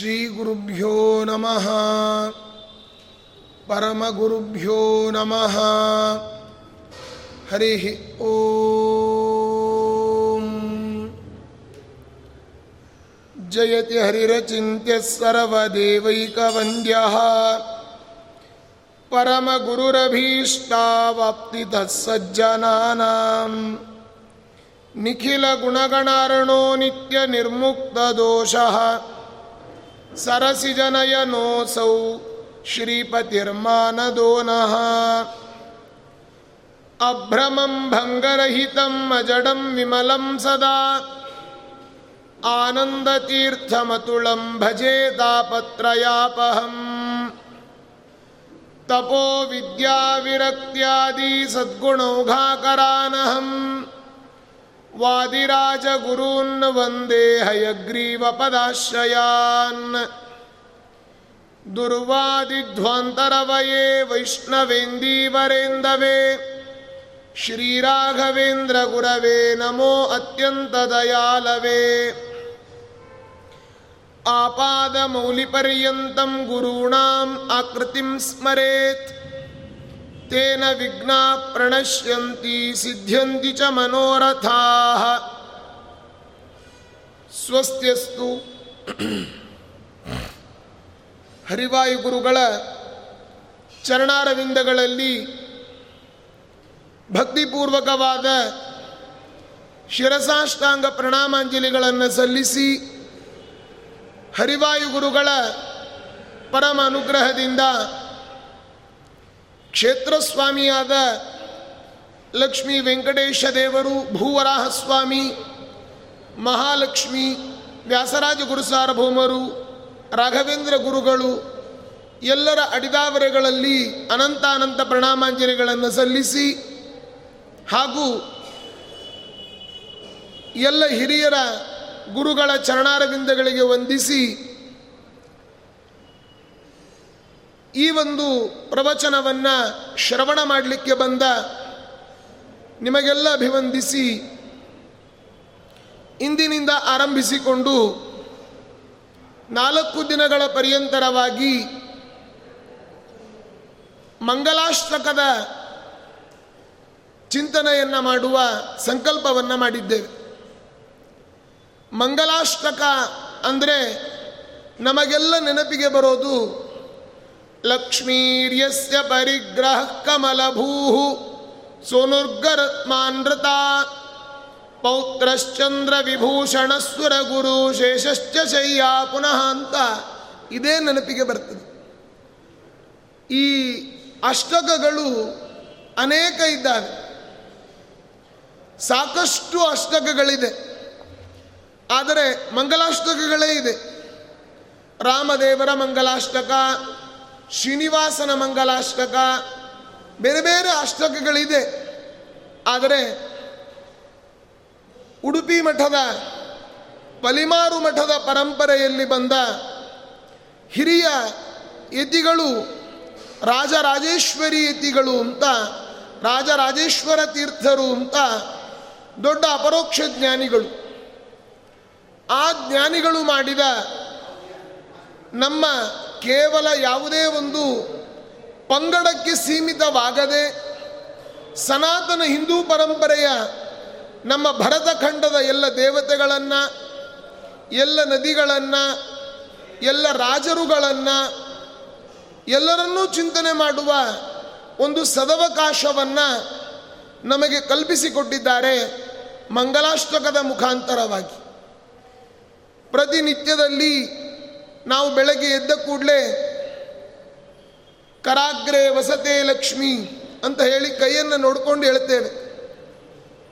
श्रीगुरुभ्यो नमः। परमगुरुभ्यो नमः। हरिः ॐ जयति हरिरचिन्त्यः सर्वदेवैकवन्द्यः। परमगुरुरभीष्टावाप्तितः सज्जनानाम् निखिलगुणगणार्णो नित्यनिर्मुक्तदोषः। सरसिजनयनोऽसौ श्रीपतिर्मानदो नः अभ्रमं भङ्गरहितम् अजडं विमलं सदा आनन्दतीर्थमतुलं भजे तापत्रयापहम् तपो विद्याविरक्त्यादि सद्गुणौघाकरानहम् ವಾದಿರಾಜಗುರುನ್ ವಂದೇ ಹಯಗ್ರೀವಪದಾಶ್ರಯಾನ್ ದುರ್ವಾದಿಧ್ವಾಂತರವಯೇ ವೈಷ್ಣವೇಂದೀವರೇಂದವೇ. ಶ್ರೀರಾಘವೇಂದ್ರ ಗುರವೇ ನಮೋ ಅತ್ಯಂತ ದಯಾಲವೇ ಆಪಾದಮೌಲಿಪರ್ಯಂತಂ ಗುರುಣಾಂ ಆಕೃತಿಂ ಸ್ಮರೇತ್. तेन विघ्ना प्रणश्यन्ति सिद्ध्यन्ति च मनोरथाः ಸ್ವಸ್ತ್ಯಸ್ತು ಹರಿವಾಯು ಗುರುಗಳ ಚರಣಾರವಿಂದಗಳಲ್ಲಿ ಭಕ್ತಿಪೂರ್ವಕವಾದ ಶಿರಸಾಷ್ಟಾಂಗ ಪ್ರಣಾಮಾಂಜಲಿಗಳನ್ನು ಸಲ್ಲಿಸಿ ಹರಿವಾಯು ಗುರುಗಳ ಪರಮ ಅನುಗ್ರಹದಿಂದ ಕ್ಷೇತ್ರಸ್ವಾಮಿಯಾದ ಲಕ್ಷ್ಮೀ ವೆಂಕಟೇಶ ದೇವರು, ಭೂವರಾಹಸ್ವಾಮಿ, ಮಹಾಲಕ್ಷ್ಮಿ, ವ್ಯಾಸರಾಜ ಗುರು ಸಾರ್ವಭೌಮರು, ರಾಘವೇಂದ್ರ ಗುರುಗಳು, ಎಲ್ಲರ ಅಡಿದಾವರೆಗಳಲ್ಲಿ ಅನಂತ ಅನಂತ ಪ್ರಣಾಮಾಂಜಲಿಗಳನ್ನು ಸಲ್ಲಿಸಿ ಹಾಗೂ ಎಲ್ಲ ಹಿರಿಯರ ಗುರುಗಳ ಚರಣಾರವಿಂದಗಳಿಗೆ ವಂದಿಸಿ ಈ ಒಂದು ಪ್ರವಚನವನ್ನು ಶ್ರವಣ ಮಾಡಲಿಕ್ಕೆ ಬಂದ ನಿಮಗೆಲ್ಲ ಅಭಿವಂದಿಸಿ ಇಂದಿನಿಂದ ಆರಂಭಿಸಿಕೊಂಡು ನಾಲ್ಕು ದಿನಗಳ ಪರ್ಯಂತರವಾಗಿ ಮಂಗಲಾಷ್ಟಕದ ಚಿಂತನೆಯನ್ನು ಮಾಡುವ ಸಂಕಲ್ಪವನ್ನು ಮಾಡಿದ್ದೇವೆ. ಮಂಗಲಾಷ್ಟಕ ಅಂದರೆ ನಮಗೆಲ್ಲ ನೆನಪಿಗೆ ಬರೋದು ಲಕ್ಷ್ಮೀರ್ಯಸ್ಯ ಪರಿಗ್ರಹ ಕಮಲಭೂ सोनुर्गरत्मानृता ಪೌತ್ರಶ್ಚಂದ್ರ ವಿಭೂಷಣ ಸುರ ಗುರು ಶೇಷಶ್ಚ ಶಯ್ಯ ಪುನಃ ಅಂತ ಇದೇ ನೆನಪಿಗೆ ಬರ್ತದೆ. ಈ ಅಷ್ಟಕಗಳು ಅನೇಕ ಇದ್ದಾವೆ. ಸಾಕಷ್ಟು ಅಷ್ಟಕಗಳಿದೆ. ಆದರೆ ಮಂಗಲಾಷ್ಟಕಗಳೇ ಇದೆ. ರಾಮದೇವರ ಮಂಗಲಾಷ್ಟಕ ಶ್ರೀನಿವಾಸನ ಮಂಗಲಾಷ್ಟಕ ಬೇರೆ ಬೇರೆ ಅಷ್ಟಕಗಳಿದೆ. ಆದರೆ ಉಡುಪಿ ಮಠದ, ಪಲಿಮಾರು ಮಠದ ಪರಂಪರೆಯಲ್ಲಿ ಬಂದ ಹಿರಿಯ ಯತಿಗಳು ರಾಜರಾಜೇಶ್ವರಿ ಯತಿಗಳು ಅಂತ ರಾಜರಾಜೇಶ್ವರ ತೀರ್ಥರು ಅಂತ ದೊಡ್ಡ ಅಪರೋಕ್ಷ ಜ್ಞಾನಿಗಳು. ಆ ಜ್ಞಾನಿಗಳು ಮಾಡಿದ ನಮ್ಮ ಕೇವಲ ಯಾವುದೇ ಒಂದು ಪಂಗಡಕ್ಕೆ ಸೀಮಿತವಾಗದೆ ಸನಾತನ ಹಿಂದೂ ಪರಂಪರೆಯ ನಮ್ಮ ಭರತಖಂಡದ ಎಲ್ಲ ದೇವತೆಗಳನ್ನು, ಎಲ್ಲ ನದಿಗಳನ್ನು, ಎಲ್ಲ ರಾಜರುಗಳನ್ನು ಎಲ್ಲರನ್ನೂ ಚಿಂತನೆ ಮಾಡುವ ಒಂದು ಸದವಕಾಶವನ್ನು ನಮಗೆ ಕಲ್ಪಿಸಿಕೊಟ್ಟಿದ್ದಾರೆ ಮಂಗಲಾಷ್ಟಕದ ಮುಖಾಂತರವಾಗಿ. ಪ್ರತಿನಿತ್ಯದಲ್ಲಿ ನಾವು ಬೆಳಗ್ಗೆ ಎದ್ದ ಕೂಡಲೇ, ಕರಾಗ್ರೆ ವಸತೆ ಲಕ್ಷ್ಮಿ ಅಂತ ಹೇಳಿ ಕೈಯನ್ನು ನೋಡ್ಕೊಂಡು ಹೇಳ್ತೇವೆ.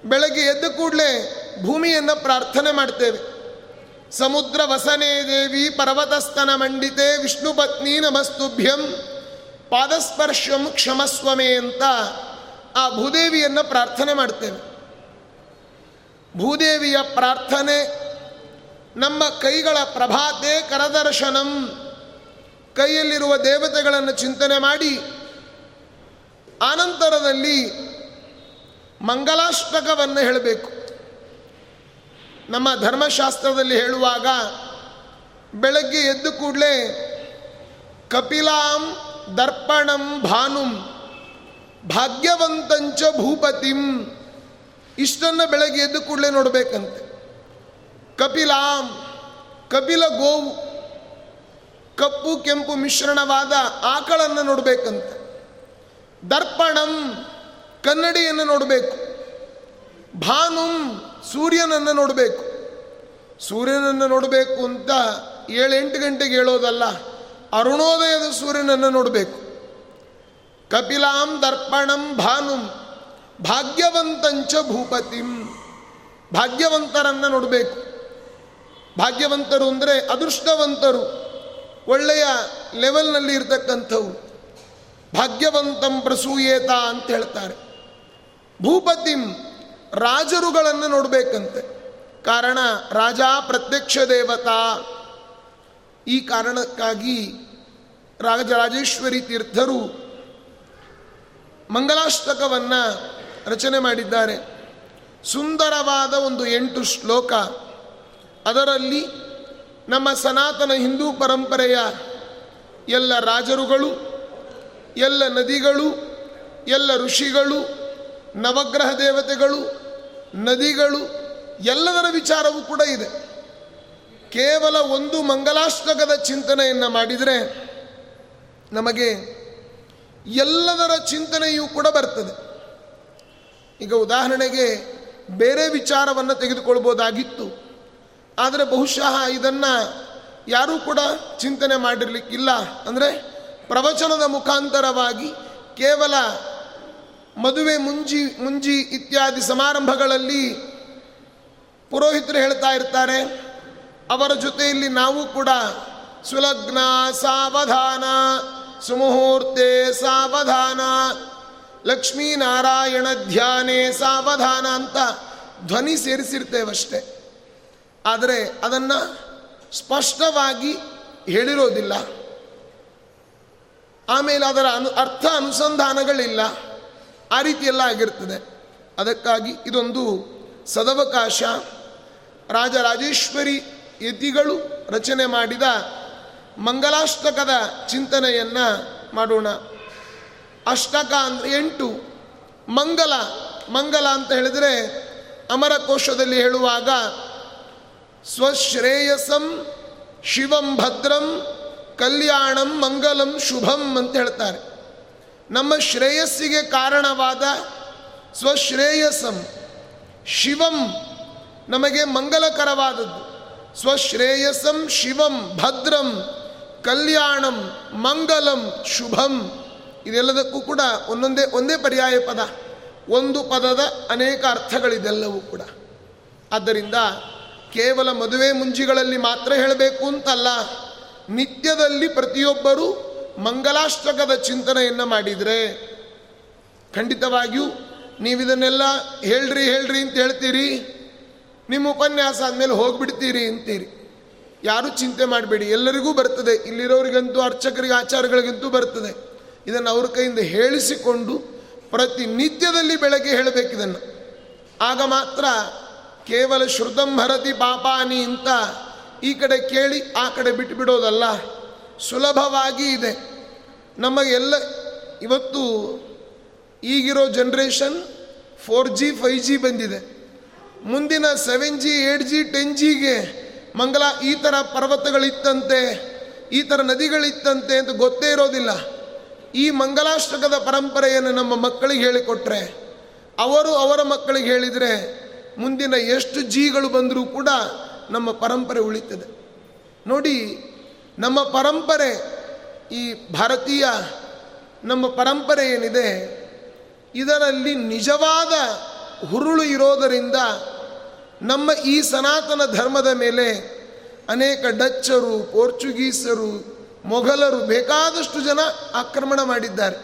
ಬೆಳಗ್ಗೆ ಎದ್ದ ಕೂಡಲೇ ಭೂಮಿಯನ್ನು ಪ್ರಾರ್ಥನೆ ಮಾಡ್ತೇವೆ. ಸಮುದ್ರ ವಸನೆ ದೇವಿ ಪರ್ವತಸ್ತನ ಮಂಡಿತೆ ವಿಷ್ಣು ಪತ್ನಿ ನಮಸ್ತುಭ್ಯಂ ಪಾದಸ್ಪರ್ಶಂ ಕ್ಷಮಸ್ವಮೆ ಅಂತ ಆ ಭೂದೇವಿಯನ್ನು ಪ್ರಾರ್ಥನೆ ಮಾಡ್ತೇವೆ. ಭೂದೇವಿಯ ಪ್ರಾರ್ಥನೆ ನಮ್ಮ ಕೈಗಳ ಪ್ರಭಾತೆ ಕರದರ್ಶನಂ. ಕೈಯಲ್ಲಿರುವ ದೇವತೆಗಳನ್ನು ಚಿಂತನೆ ಮಾಡಿ. ಆನಂತರದಲ್ಲಿ ಮಂಗಲಾಷ್ಟಕವನ್ನು ಹೇಳಬೇಕು. ನಮ್ಮ ಧರ್ಮಶಾಸ್ತ್ರದಲ್ಲಿ ಹೇಳುವಾಗ ಬೆಳಗ್ಗೆ ಎದ್ದು ಕೂಡಲೇ ಕಪಿಲಾಂ ದರ್ಪಣಂ ಭಾನುಂ ಭಾಗ್ಯವಂತಂಚ ಭೂಪತಿಂ. ಇಷ್ಟನ್ನು ಬೆಳಗ್ಗೆ ಎದ್ದು ಕೂಡಲೇ ನೋಡಬೇಕಂತೆ. ಕಪಿಲಾಂ, ಕಪಿಲ ಗೋವು, ಕಪ್ಪು ಕೆಂಪು ಮಿಶ್ರಣವಾದ ಆಕಳನ್ನು ನೋಡಬೇಕಂತ. ದರ್ಪಣಂ, ಕನ್ನಡಿಯನ್ನು ನೋಡಬೇಕು. ಭಾನುಂ, ಸೂರ್ಯನನ್ನು ನೋಡಬೇಕು. ಸೂರ್ಯನನ್ನು ನೋಡಬೇಕು ಅಂತ ಏಳೆಂಟು ಗಂಟೆಗೆ ಹೇಳೋದಲ್ಲ, ಅರುಣೋದಯದ ಸೂರ್ಯನನ್ನು ನೋಡಬೇಕು. ಕಪಿಲಾಂ, ದರ್ಪಣಂ, ಭಾನುಂ, ಭಾಗ್ಯವಂತಂಚ ಭೂಪತಿಂ, ಭಾಗ್ಯವಂತರನ್ನು ನೋಡಬೇಕು. ಭಾಗ್ಯವಂತರು ಅಂದರೆ ಅದೃಷ್ಟವಂತರು, ಒಳ್ಳೆಯ ಲೆವೆಲ್ನಲ್ಲಿ ಇರ್ತಕ್ಕಂಥವು ಭಾಗ್ಯವಂತಂ ಪ್ರಸೂಯೇತ ಅಂತ ಹೇಳ್ತಾರೆ. ಭೂಪತಿಂ ರಾಜರುಗಳನ್ನು ನೋಡಬೇಕಂತೆ. ಕಾರಣ ರಾಜ ಪ್ರತ್ಯಕ್ಷ ದೇವತಾ. ಈ ಕಾರಣಕ್ಕಾಗಿ ರಾಜರಾಜೇಶ್ವರಿ ತೀರ್ಥರು ಮಂಗಲಾಷ್ಟಕವನ್ನು ರಚನೆ ಮಾಡಿದ್ದಾರೆ. ಸುಂದರವಾದ ಒಂದು ಎಂಟು ಶ್ಲೋಕ. ಅದರಲ್ಲಿ ನಮ್ಮ ಸನಾತನ ಹಿಂದೂ ಪರಂಪರೆಯ ಎಲ್ಲ ರಾಜರುಗಳು, ಎಲ್ಲ ನದಿಗಳು, ಎಲ್ಲ ಋಷಿಗಳು, ನವಗ್ರಹ ದೇವತೆಗಳು, ನದಿಗಳು, ಎಲ್ಲದರ ವಿಚಾರವೂ ಕೂಡ ಇದೆ. ಕೇವಲ ಒಂದು ಮಂಗಲಾಷ್ಟಕದ ಚಿಂತನೆಯನ್ನು ಮಾಡಿದರೆ ನಮಗೆ ಎಲ್ಲದರ ಚಿಂತನೆಯೂ ಕೂಡ ಬರ್ತದೆ. ಈಗ ಉದಾಹರಣೆಗೆ ಬೇರೆ ವಿಚಾರವನ್ನು ತೆಗೆದುಕೊಳ್ಬೋದಾಗಿತ್ತು. ಆದರೆ ಬಹುಶಃ ಇದನ್ನು ಯಾರೂ ಕೂಡ ಚಿಂತನೆ ಮಾಡಿರಲಿಕ್ಕಿಲ್ಲ. ಅಂದರೆ ಪ್ರವಚನದ ಮುಖಾಂತರವಾಗಿ ಕೇವಲ ಮದುವೆ ಮುಂಜಿ ಮುಂಜಿ ಇತ್ಯಾದಿ ಸಮಾರಂಭಗಳಲ್ಲಿ ಪುರೋಹಿತರು ಹೇಳ್ತಾ ಇರ್ತಾರೆ, ಅವರ ಜೊತೆಯಲ್ಲಿ ನಾವು ಕೂಡ ಸುಲಗ್ನ ಸಾವಧಾನ, ಸುಮುಹೂರ್ತೆ ಸಾವಧಾನ, ಲಕ್ಷ್ಮೀನಾರಾಯಣ ಧ್ಯಾನೇ ಸಾವಧಾನ ಅಂತ ಧ್ವನಿ ಸೇರಿಸಿರ್ತೇವಷ್ಟೆ. ಆದರೆ ಅದನ್ನು ಸ್ಪಷ್ಟವಾಗಿ ಹೇಳಿರೋದಿಲ್ಲ. ಆಮೇಲೆ ಅದರ ಅನು, ಅರ್ಥ ಅನುಸಂಧಾನಗಳಿಲ್ಲ. ಆ ರೀತಿಯೆಲ್ಲ ಆಗಿರ್ತದೆ. ಅದಕ್ಕಾಗಿ ಇದೊಂದು ಸದವಕಾಶ. ರಾಜರಾಜೇಶ್ವರಿ ಯತಿಗಳು ರಚನೆ ಮಾಡಿದ ಮಂಗಲಾಷ್ಟಕದ ಚಿಂತನೆಯನ್ನು ಮಾಡೋಣ. ಅಷ್ಟಕ ಅಂದರೆ ಎಂಟು. ಮಂಗಲ ಮಂಗಲ ಅಂತ ಹೇಳಿದರೆ ಅಮರಕೋಶದಲ್ಲಿ ಹೇಳುವಾಗ ಸ್ವಶ್ರೇಯಸಂ ಶಿವಂ ಭದ್ರಂ ಕಲ್ಯಾಣಂ ಮಂಗಲಂ ಶುಭಂ ಅಂತ ಹೇಳ್ತಾರೆ. ನಮ್ಮ ಶ್ರೇಯಸ್ಸಿಗೆ ಕಾರಣವಾದ ಸ್ವಶ್ರೇಯಸಂ ಶಿವಂ ನಮಗೆ ಮಂಗಲಕರವಾದದ್ದು. ಸ್ವಶ್ರೇಯಸಂ ಶಿವಂ ಭದ್ರಂ ಕಲ್ಯಾಣಂ ಮಂಗಲಂ ಶುಭಂ ಇದೆಲ್ಲದಕ್ಕೂ ಕೂಡ ಒಂದೊಂದೇ ಒಂದೇ ಪರ್ಯಾಯ ಪದ. ಒಂದು ಪದದ ಅನೇಕ ಅರ್ಥಗಳಿದೆಲ್ಲವೂ ಕೂಡ. ಆದ್ದರಿಂದ ಕೇವಲ ಮದುವೆ ಮುಂಜಿಗಳಲ್ಲಿ ಮಾತ್ರ ಹೇಳಬೇಕು ಅಂತಲ್ಲ. ನಿತ್ಯದಲ್ಲಿ ಪ್ರತಿಯೊಬ್ಬರೂ ಮಂಗಲಾಷ್ಟಕದ ಚಿಂತನೆಯನ್ನು ಮಾಡಿದರೆ ಖಂಡಿತವಾಗಿಯೂ ನೀವಿದನ್ನೆಲ್ಲ ಹೇಳ್ರಿ ಹೇಳ್ರಿ ಅಂತ ಹೇಳ್ತೀರಿ, ನಿಮ್ಮ ಉಪನ್ಯಾಸ ಆದಮೇಲೆ ಹೋಗ್ಬಿಡ್ತೀರಿ ಅಂತೀರಿ. ಯಾರೂ ಚಿಂತೆ ಮಾಡಬೇಡಿ, ಎಲ್ಲರಿಗೂ ಬರ್ತದೆ. ಇಲ್ಲಿರೋರಿಗಂತೂ, ಅರ್ಚಕರಿಗೆ, ಆಚಾರಗಳಿಗಂತೂ ಬರ್ತದೆ. ಇದನ್ನು ಅವ್ರ ಕೈಯಿಂದ ಹೇಳಿಸಿಕೊಂಡು ಪ್ರತಿನಿತ್ಯದಲ್ಲಿ ಬೆಳಗ್ಗೆ ಹೇಳಬೇಕಿದನ್ನು ಆಗ ಮಾತ್ರ ಕೇವಲ ಶ್ರುತಂ ಭರತಿ ಪಾಪಾನಿ ಅಂತ ಈ ಕಡೆ ಕೇಳಿ ಆ ಕಡೆ ಬಿಟ್ಟು ಬಿಡೋದಲ್ಲ. ಸುಲಭವಾಗಿ ಇದೆ. ನಮಗೆಲ್ಲ ಇವತ್ತು ಈಗಿರೋ generation four G five G ಬಂದಿದೆ. ಮುಂದಿನ seven G eight G ten ಜಿಗೆ ಮಂಗಲ ಈ ಥರ ಪರ್ವತಗಳಿತ್ತಂತೆ, ಈ ಥರ ನದಿಗಳಿತ್ತಂತೆ ಅಂತ ಗೊತ್ತೇ ಇರೋದಿಲ್ಲ. ಈ ಮಂಗಲಾಷ್ಟಕದ ಪರಂಪರೆಯನ್ನು ನಮ್ಮ ಮಕ್ಕಳಿಗೆ ಹೇಳಿಕೊಟ್ರೆ, ಅವರು ಅವರ ಮಕ್ಕಳಿಗೆ ಹೇಳಿದರೆ ಮುಂದಿನ ಎಷ್ಟು ಜೀಗಳು ಬಂದರೂ ಕೂಡ ನಮ್ಮ ಪರಂಪರೆ ಉಳಿತದೆ. ನೋಡಿ, ನಮ್ಮ ಪರಂಪರೆ ಈ ಭಾರತೀಯ ನಮ್ಮ ಪರಂಪರೆ ಏನಿದೆ, ಇದರಲ್ಲಿ ನಿಜವಾದ ಹುರುಳು ಇರೋದರಿಂದ ನಮ್ಮ ಈ ಸನಾತನ ಧರ್ಮದ ಮೇಲೆ ಅನೇಕ ಡಚ್ಚರು, ಪೋರ್ಚುಗೀಸರು, ಮೊಘಲರು ಬೇಕಾದಷ್ಟು ಜನ ಆಕ್ರಮಣ ಮಾಡಿದ್ದಾರೆ.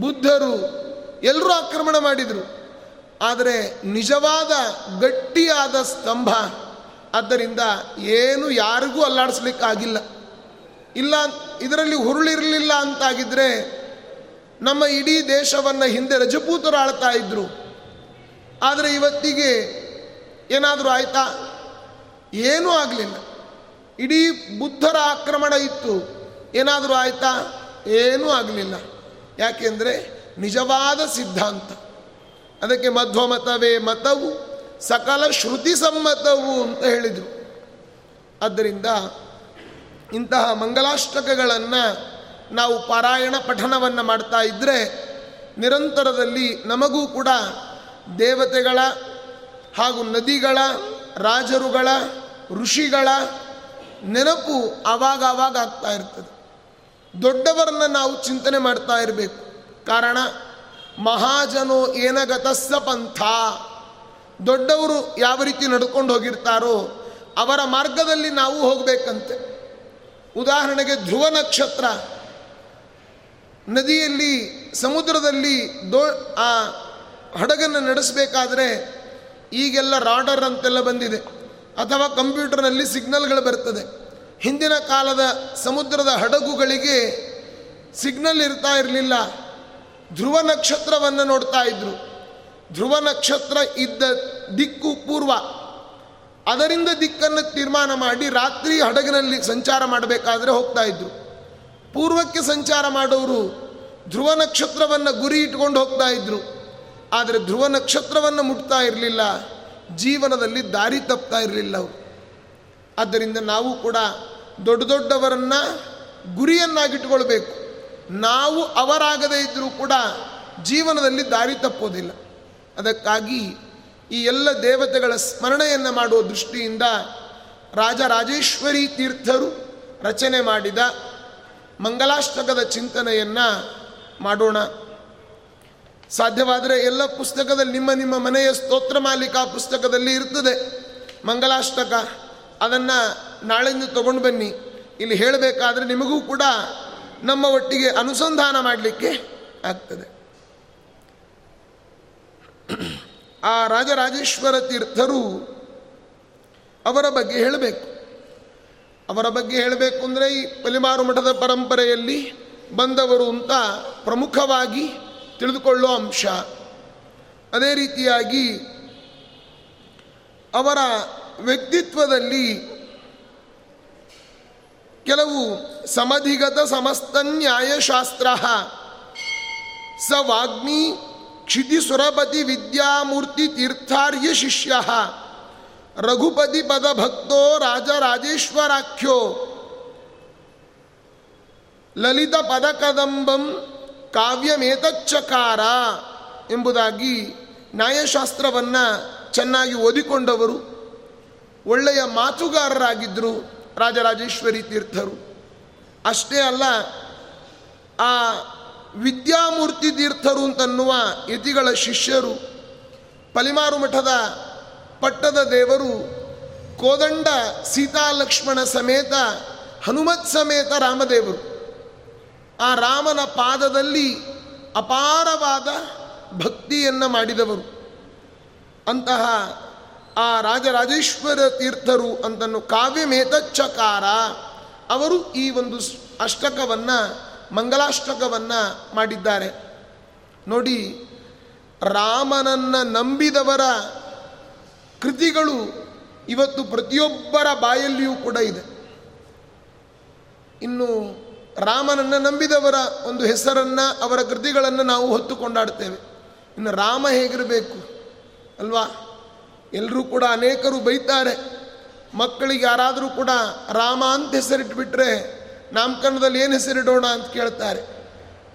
ಬುದ್ಧರು ಎಲ್ಲರೂ ಆಕ್ರಮಣ ಮಾಡಿದರು. ಆದರೆ ನಿಜವಾದ ಗಟ್ಟಿಯಾದ ಸ್ತಂಭ. ಆದ್ದರಿಂದ ಏನು ಯಾರಿಗೂ ಅಲ್ಲಾಡಿಸ್ಲಿಕ್ಕಾಗಿಲ್ಲ ಇಲ್ಲ, ಇದರಲ್ಲಿ ಹುರುಳಿರಲಿಲ್ಲ ಅಂತಾಗಿದ್ದರೆ ನಮ್ಮ ಇಡೀ ದೇಶವನ್ನು ಹಿಂದೆ ರಜಪೂತರು ಆಳ್ತಾ ಇದ್ದರು ಆದರೆ ಇವತ್ತಿಗೆ ಏನಾದರೂ ಆಯ್ತಾ? ಏನೂ ಆಗಲಿಲ್ಲ. ಇಡೀ ಬುದ್ಧರ ಆಕ್ರಮಣ ಇತ್ತು. ಏನಾದರೂ ಆಯ್ತಾ? ಏನೂ ಆಗಲಿಲ್ಲ. ಯಾಕೆಂದರೆ ನಿಜವಾದ ಸಿದ್ಧಾಂತ. ಅದಕ್ಕೆ ಮಧ್ವಮತವೇ ಮತವು ಸಕಲ ಶ್ರುತಿ ಸಮ್ಮತವು ಅಂತ ಹೇಳಿದರು. ಆದ್ದರಿಂದ ಇಂತಹ ಮಂಗಲಾಷ್ಟಕಗಳನ್ನು ನಾವು ಪಾರಾಯಣ ಪಠನವನ್ನು ಮಾಡ್ತಾ ಇದ್ದರೆ ನಿರಂತರದಲ್ಲಿ ನಮಗೂ ಕೂಡ ದೇವತೆಗಳ ಹಾಗೂ ನದಿಗಳ, ರಾಜರುಗಳ, ಋಷಿಗಳ ನೆನಪು ಆವಾಗ ಆವಾಗ ಆಗ್ತಾ ಇರ್ತದೆ. ದೊಡ್ಡವರನ್ನು ನಾವು ಚಿಂತನೆ ಮಾಡ್ತಾ ಇರಬೇಕು. ಕಾರಣ ಮಹಾಜನೋ ಏನಗತಸ್ಸ ಪಂಥ. ದೊಡ್ಡವರು ಯಾವ ರೀತಿ ನಡ್ಕೊಂಡು ಹೋಗಿರ್ತಾರೋ ಅವರ ಮಾರ್ಗದಲ್ಲಿ ನಾವು ಹೋಗಬೇಕಂತೆ. ಉದಾಹರಣೆಗೆ ಧ್ರುವ ನಕ್ಷತ್ರ. ನದಿಯಲ್ಲಿ, ಸಮುದ್ರದಲ್ಲಿ ದೋ, ಆ, ಹಡಗನ್ನು ನಡೆಸಬೇಕಾದ್ರೆ ಈಗೆಲ್ಲ ರಾಡರ್ ಅಂತೆಲ್ಲ ಬಂದಿದೆ. ಅಥವಾ ಕಂಪ್ಯೂಟರ್ನಲ್ಲಿ ಸಿಗ್ನಲ್ಗಳು ಬರ್ತದೆ. ಹಿಂದಿನ ಕಾಲದ ಸಮುದ್ರದ ಹಡಗುಗಳಿಗೆ ಸಿಗ್ನಲ್ ಇರ್ತಾ ಇರಲಿಲ್ಲ. ಧ್ರುವ ನಕ್ಷತ್ರವನ್ನು ನೋಡ್ತಾ ಇದ್ರು. ಧ್ರುವ ನಕ್ಷತ್ರ ಇದ್ದ ದಿಕ್ಕು ಪೂರ್ವ. ಅದರಿಂದ ದಿಕ್ಕನ್ನು ತೀರ್ಮಾನ ಮಾಡಿ ರಾತ್ರಿ ಹಡಗಿನಲ್ಲಿ ಸಂಚಾರ ಮಾಡಬೇಕಾದ್ರೆ ಹೋಗ್ತಾ ಇದ್ರು. ಪೂರ್ವಕ್ಕೆ ಸಂಚಾರ ಮಾಡೋರು ಧ್ರುವ ನಕ್ಷತ್ರವನ್ನು ಗುರಿ ಇಟ್ಕೊಂಡು ಹೋಗ್ತಾ ಇದ್ರು. ಆದರೆ ಧ್ರುವ ನಕ್ಷತ್ರವನ್ನು ಮುಟ್ತಾ ಇರಲಿಲ್ಲ. ಜೀವನದಲ್ಲಿ ದಾರಿ ತಪ್ತಾ ಇರಲಿಲ್ಲ ಅವರು. ಆದ್ದರಿಂದ ನಾವು ಕೂಡ ದೊಡ್ಡ ದೊಡ್ಡವರನ್ನು ಗುರಿಯನ್ನಾಗಿಟ್ಕೊಳ್ಬೇಕು. ನಾವು ಅವರಾಗದೇ ಇದ್ದರೂ ಕೂಡ ಜೀವನದಲ್ಲಿ ದಾರಿ ತಪ್ಪೋದಿಲ್ಲ. ಅದಕ್ಕಾಗಿ ಈ ಎಲ್ಲ ದೇವತೆಗಳ ಸ್ಮರಣೆಯನ್ನು ಮಾಡುವ ದೃಷ್ಟಿಯಿಂದ ರಾಜ ರಾಜೇಶ್ವರಿ ತೀರ್ಥರು ರಚನೆ ಮಾಡಿದ ಮಂಗಲಾಷ್ಟಕದ ಚಿಂತನೆಯನ್ನು ಮಾಡೋಣ. ಸಾಧ್ಯವಾದರೆ ಎಲ್ಲ ಪುಸ್ತಕದಲ್ಲಿ ನಿಮ್ಮ ನಿಮ್ಮ ಮನೆಯ ಸ್ತೋತ್ರ ಮಾಲಿಕಾ ಪುಸ್ತಕದಲ್ಲಿ ಇರ್ತದೆ. ಮಂಗಲಾಷ್ಟಕ, ಅದನ್ನು ನಾಳೆಯಿಂದ ತಗೊಂಡು ಬನ್ನಿ. ಇಲ್ಲಿ ಹೇಳಬೇಕಾದ್ರೆ ನಿಮಗೂ ಕೂಡ ನಮ್ಮ ಒಟ್ಟಿಗೆ ಅನುಸಂಧಾನ ಮಾಡಲಿಕ್ಕೆ ಆಗ್ತದೆ. ಆ ರಾಜರಾಜೇಶ್ವರ ತೀರ್ಥರು ಅವರ ಬಗ್ಗೆ ಹೇಳಬೇಕು. ಅವರ ಬಗ್ಗೆ ಹೇಳಬೇಕು ಅಂದರೆ ಈ ಪಲಿಮಾರು ಮಠದ ಪರಂಪರೆಯಲ್ಲಿ ಬಂದವರು ಅಂತ ಪ್ರಮುಖವಾಗಿ ತಿಳಿದುಕೊಳ್ಳುವ ಅಂಶ. ಅದೇ ರೀತಿಯಾಗಿ ಅವರ ವ್ಯಕ್ತಿತ್ವದಲ್ಲಿ ಕೆಲವು ಸಮಧಿಗತ ಸಮಸ್ತ ನ್ಯಾಯಶಾಸ್ತ್ರ ಸ ವಾಗ್ಮಿ ಕ್ಷಿತಿಸುರಪತಿ ವಿದ್ಯಾಮೂರ್ತಿ ತೀರ್ಥಾರ್ಯ ಶಿಷ್ಯ, ರಘುಪತಿ ಪದಭಕ್ತೋ ರಾಜರಾಜೇಶ್ವರಾಖ್ಯೋ ಲಲಿತ ಪದಕದಂಬಂ ಕಾವ್ಯಮೇತಚ್ಚಕಾರ ಎಂಬುದಾಗಿ ನ್ಯಾಯಶಾಸ್ತ್ರವನ್ನು ಚೆನ್ನಾಗಿ ಓದಿಕೊಂಡವರು. ಒಳ್ಳೆಯ ಮಾತುಗಾರರಾಗಿದ್ದರು ರಾಜರಾಜೇಶ್ವರಿ ತೀರ್ಥರು. ಅಷ್ಟೇ ಅಲ್ಲ, ಆ ವಿದ್ಯಾಮೂರ್ತಿ ತೀರ್ಥರು ಅಂತನ್ನುವ ಯತಿಗಳ ಶಿಷ್ಯರು, ಪಲಿಮಾರು ಮಠದ ಪಟ್ಟದ ದೇವರು, ಕೋದಂಡ ಸೀತಾಲಕ್ಷ್ಮಣ ಸಮೇತ, ಹನುಮತ್ ಸಮೇತ ರಾಮದೇವರು. ಆ ರಾಮನ ಪಾದದಲ್ಲಿ ಅಪಾರವಾದ ಭಕ್ತಿಯನ್ನು ಮಾಡಿದವರು. ಅಂತಹ ಆ ರಾಜರಾಜೇಶ್ವರ ತೀರ್ಥರು ಅಂತನ್ನು ಕಾವ್ಯಮೇತಚ್ಚಕಾರ ಅವರು ಈ ಒಂದು ಅಷ್ಟಕವನ್ನು ಮಂಗಲಾಷ್ಟಕವನ್ನು ಮಾಡಿದ್ದಾರೆ. ನೋಡಿ, ರಾಮನನ್ನು ನಂಬಿದವರ ಕೃತಿಗಳು ಇವತ್ತು ಪ್ರತಿಯೊಬ್ಬರ ಬಾಯಲ್ಲಿಯೂ ಕೂಡ ಇದೆ. ಇನ್ನು ರಾಮನನ್ನು ನಂಬಿದವರ ಒಂದು ಹೆಸರನ್ನು, ಅವರ ಕೃತಿಗಳನ್ನು ನಾವು ಹೊತ್ತು ಕೊಂಡಾಡ್ತೇವೆ ಇನ್ನು ರಾಮ ಹೇಗಿರಬೇಕು? ಅಲ್ವಾ? ಎಲ್ಲರೂ ಕೂಡ ಅನೇಕರು ಬೈತಾರೆ. ಮಕ್ಕಳಿಗೆ ಯಾರಾದರೂ ಕೂಡ ರಾಮ ಅಂತ ಹೆಸರಿಟ್ಬಿಟ್ರೆ ನಾಮಕರಣದಲ್ಲಿ ಏನು ಹೆಸರಿಡೋಣ ಅಂತ ಕೇಳ್ತಾರೆ.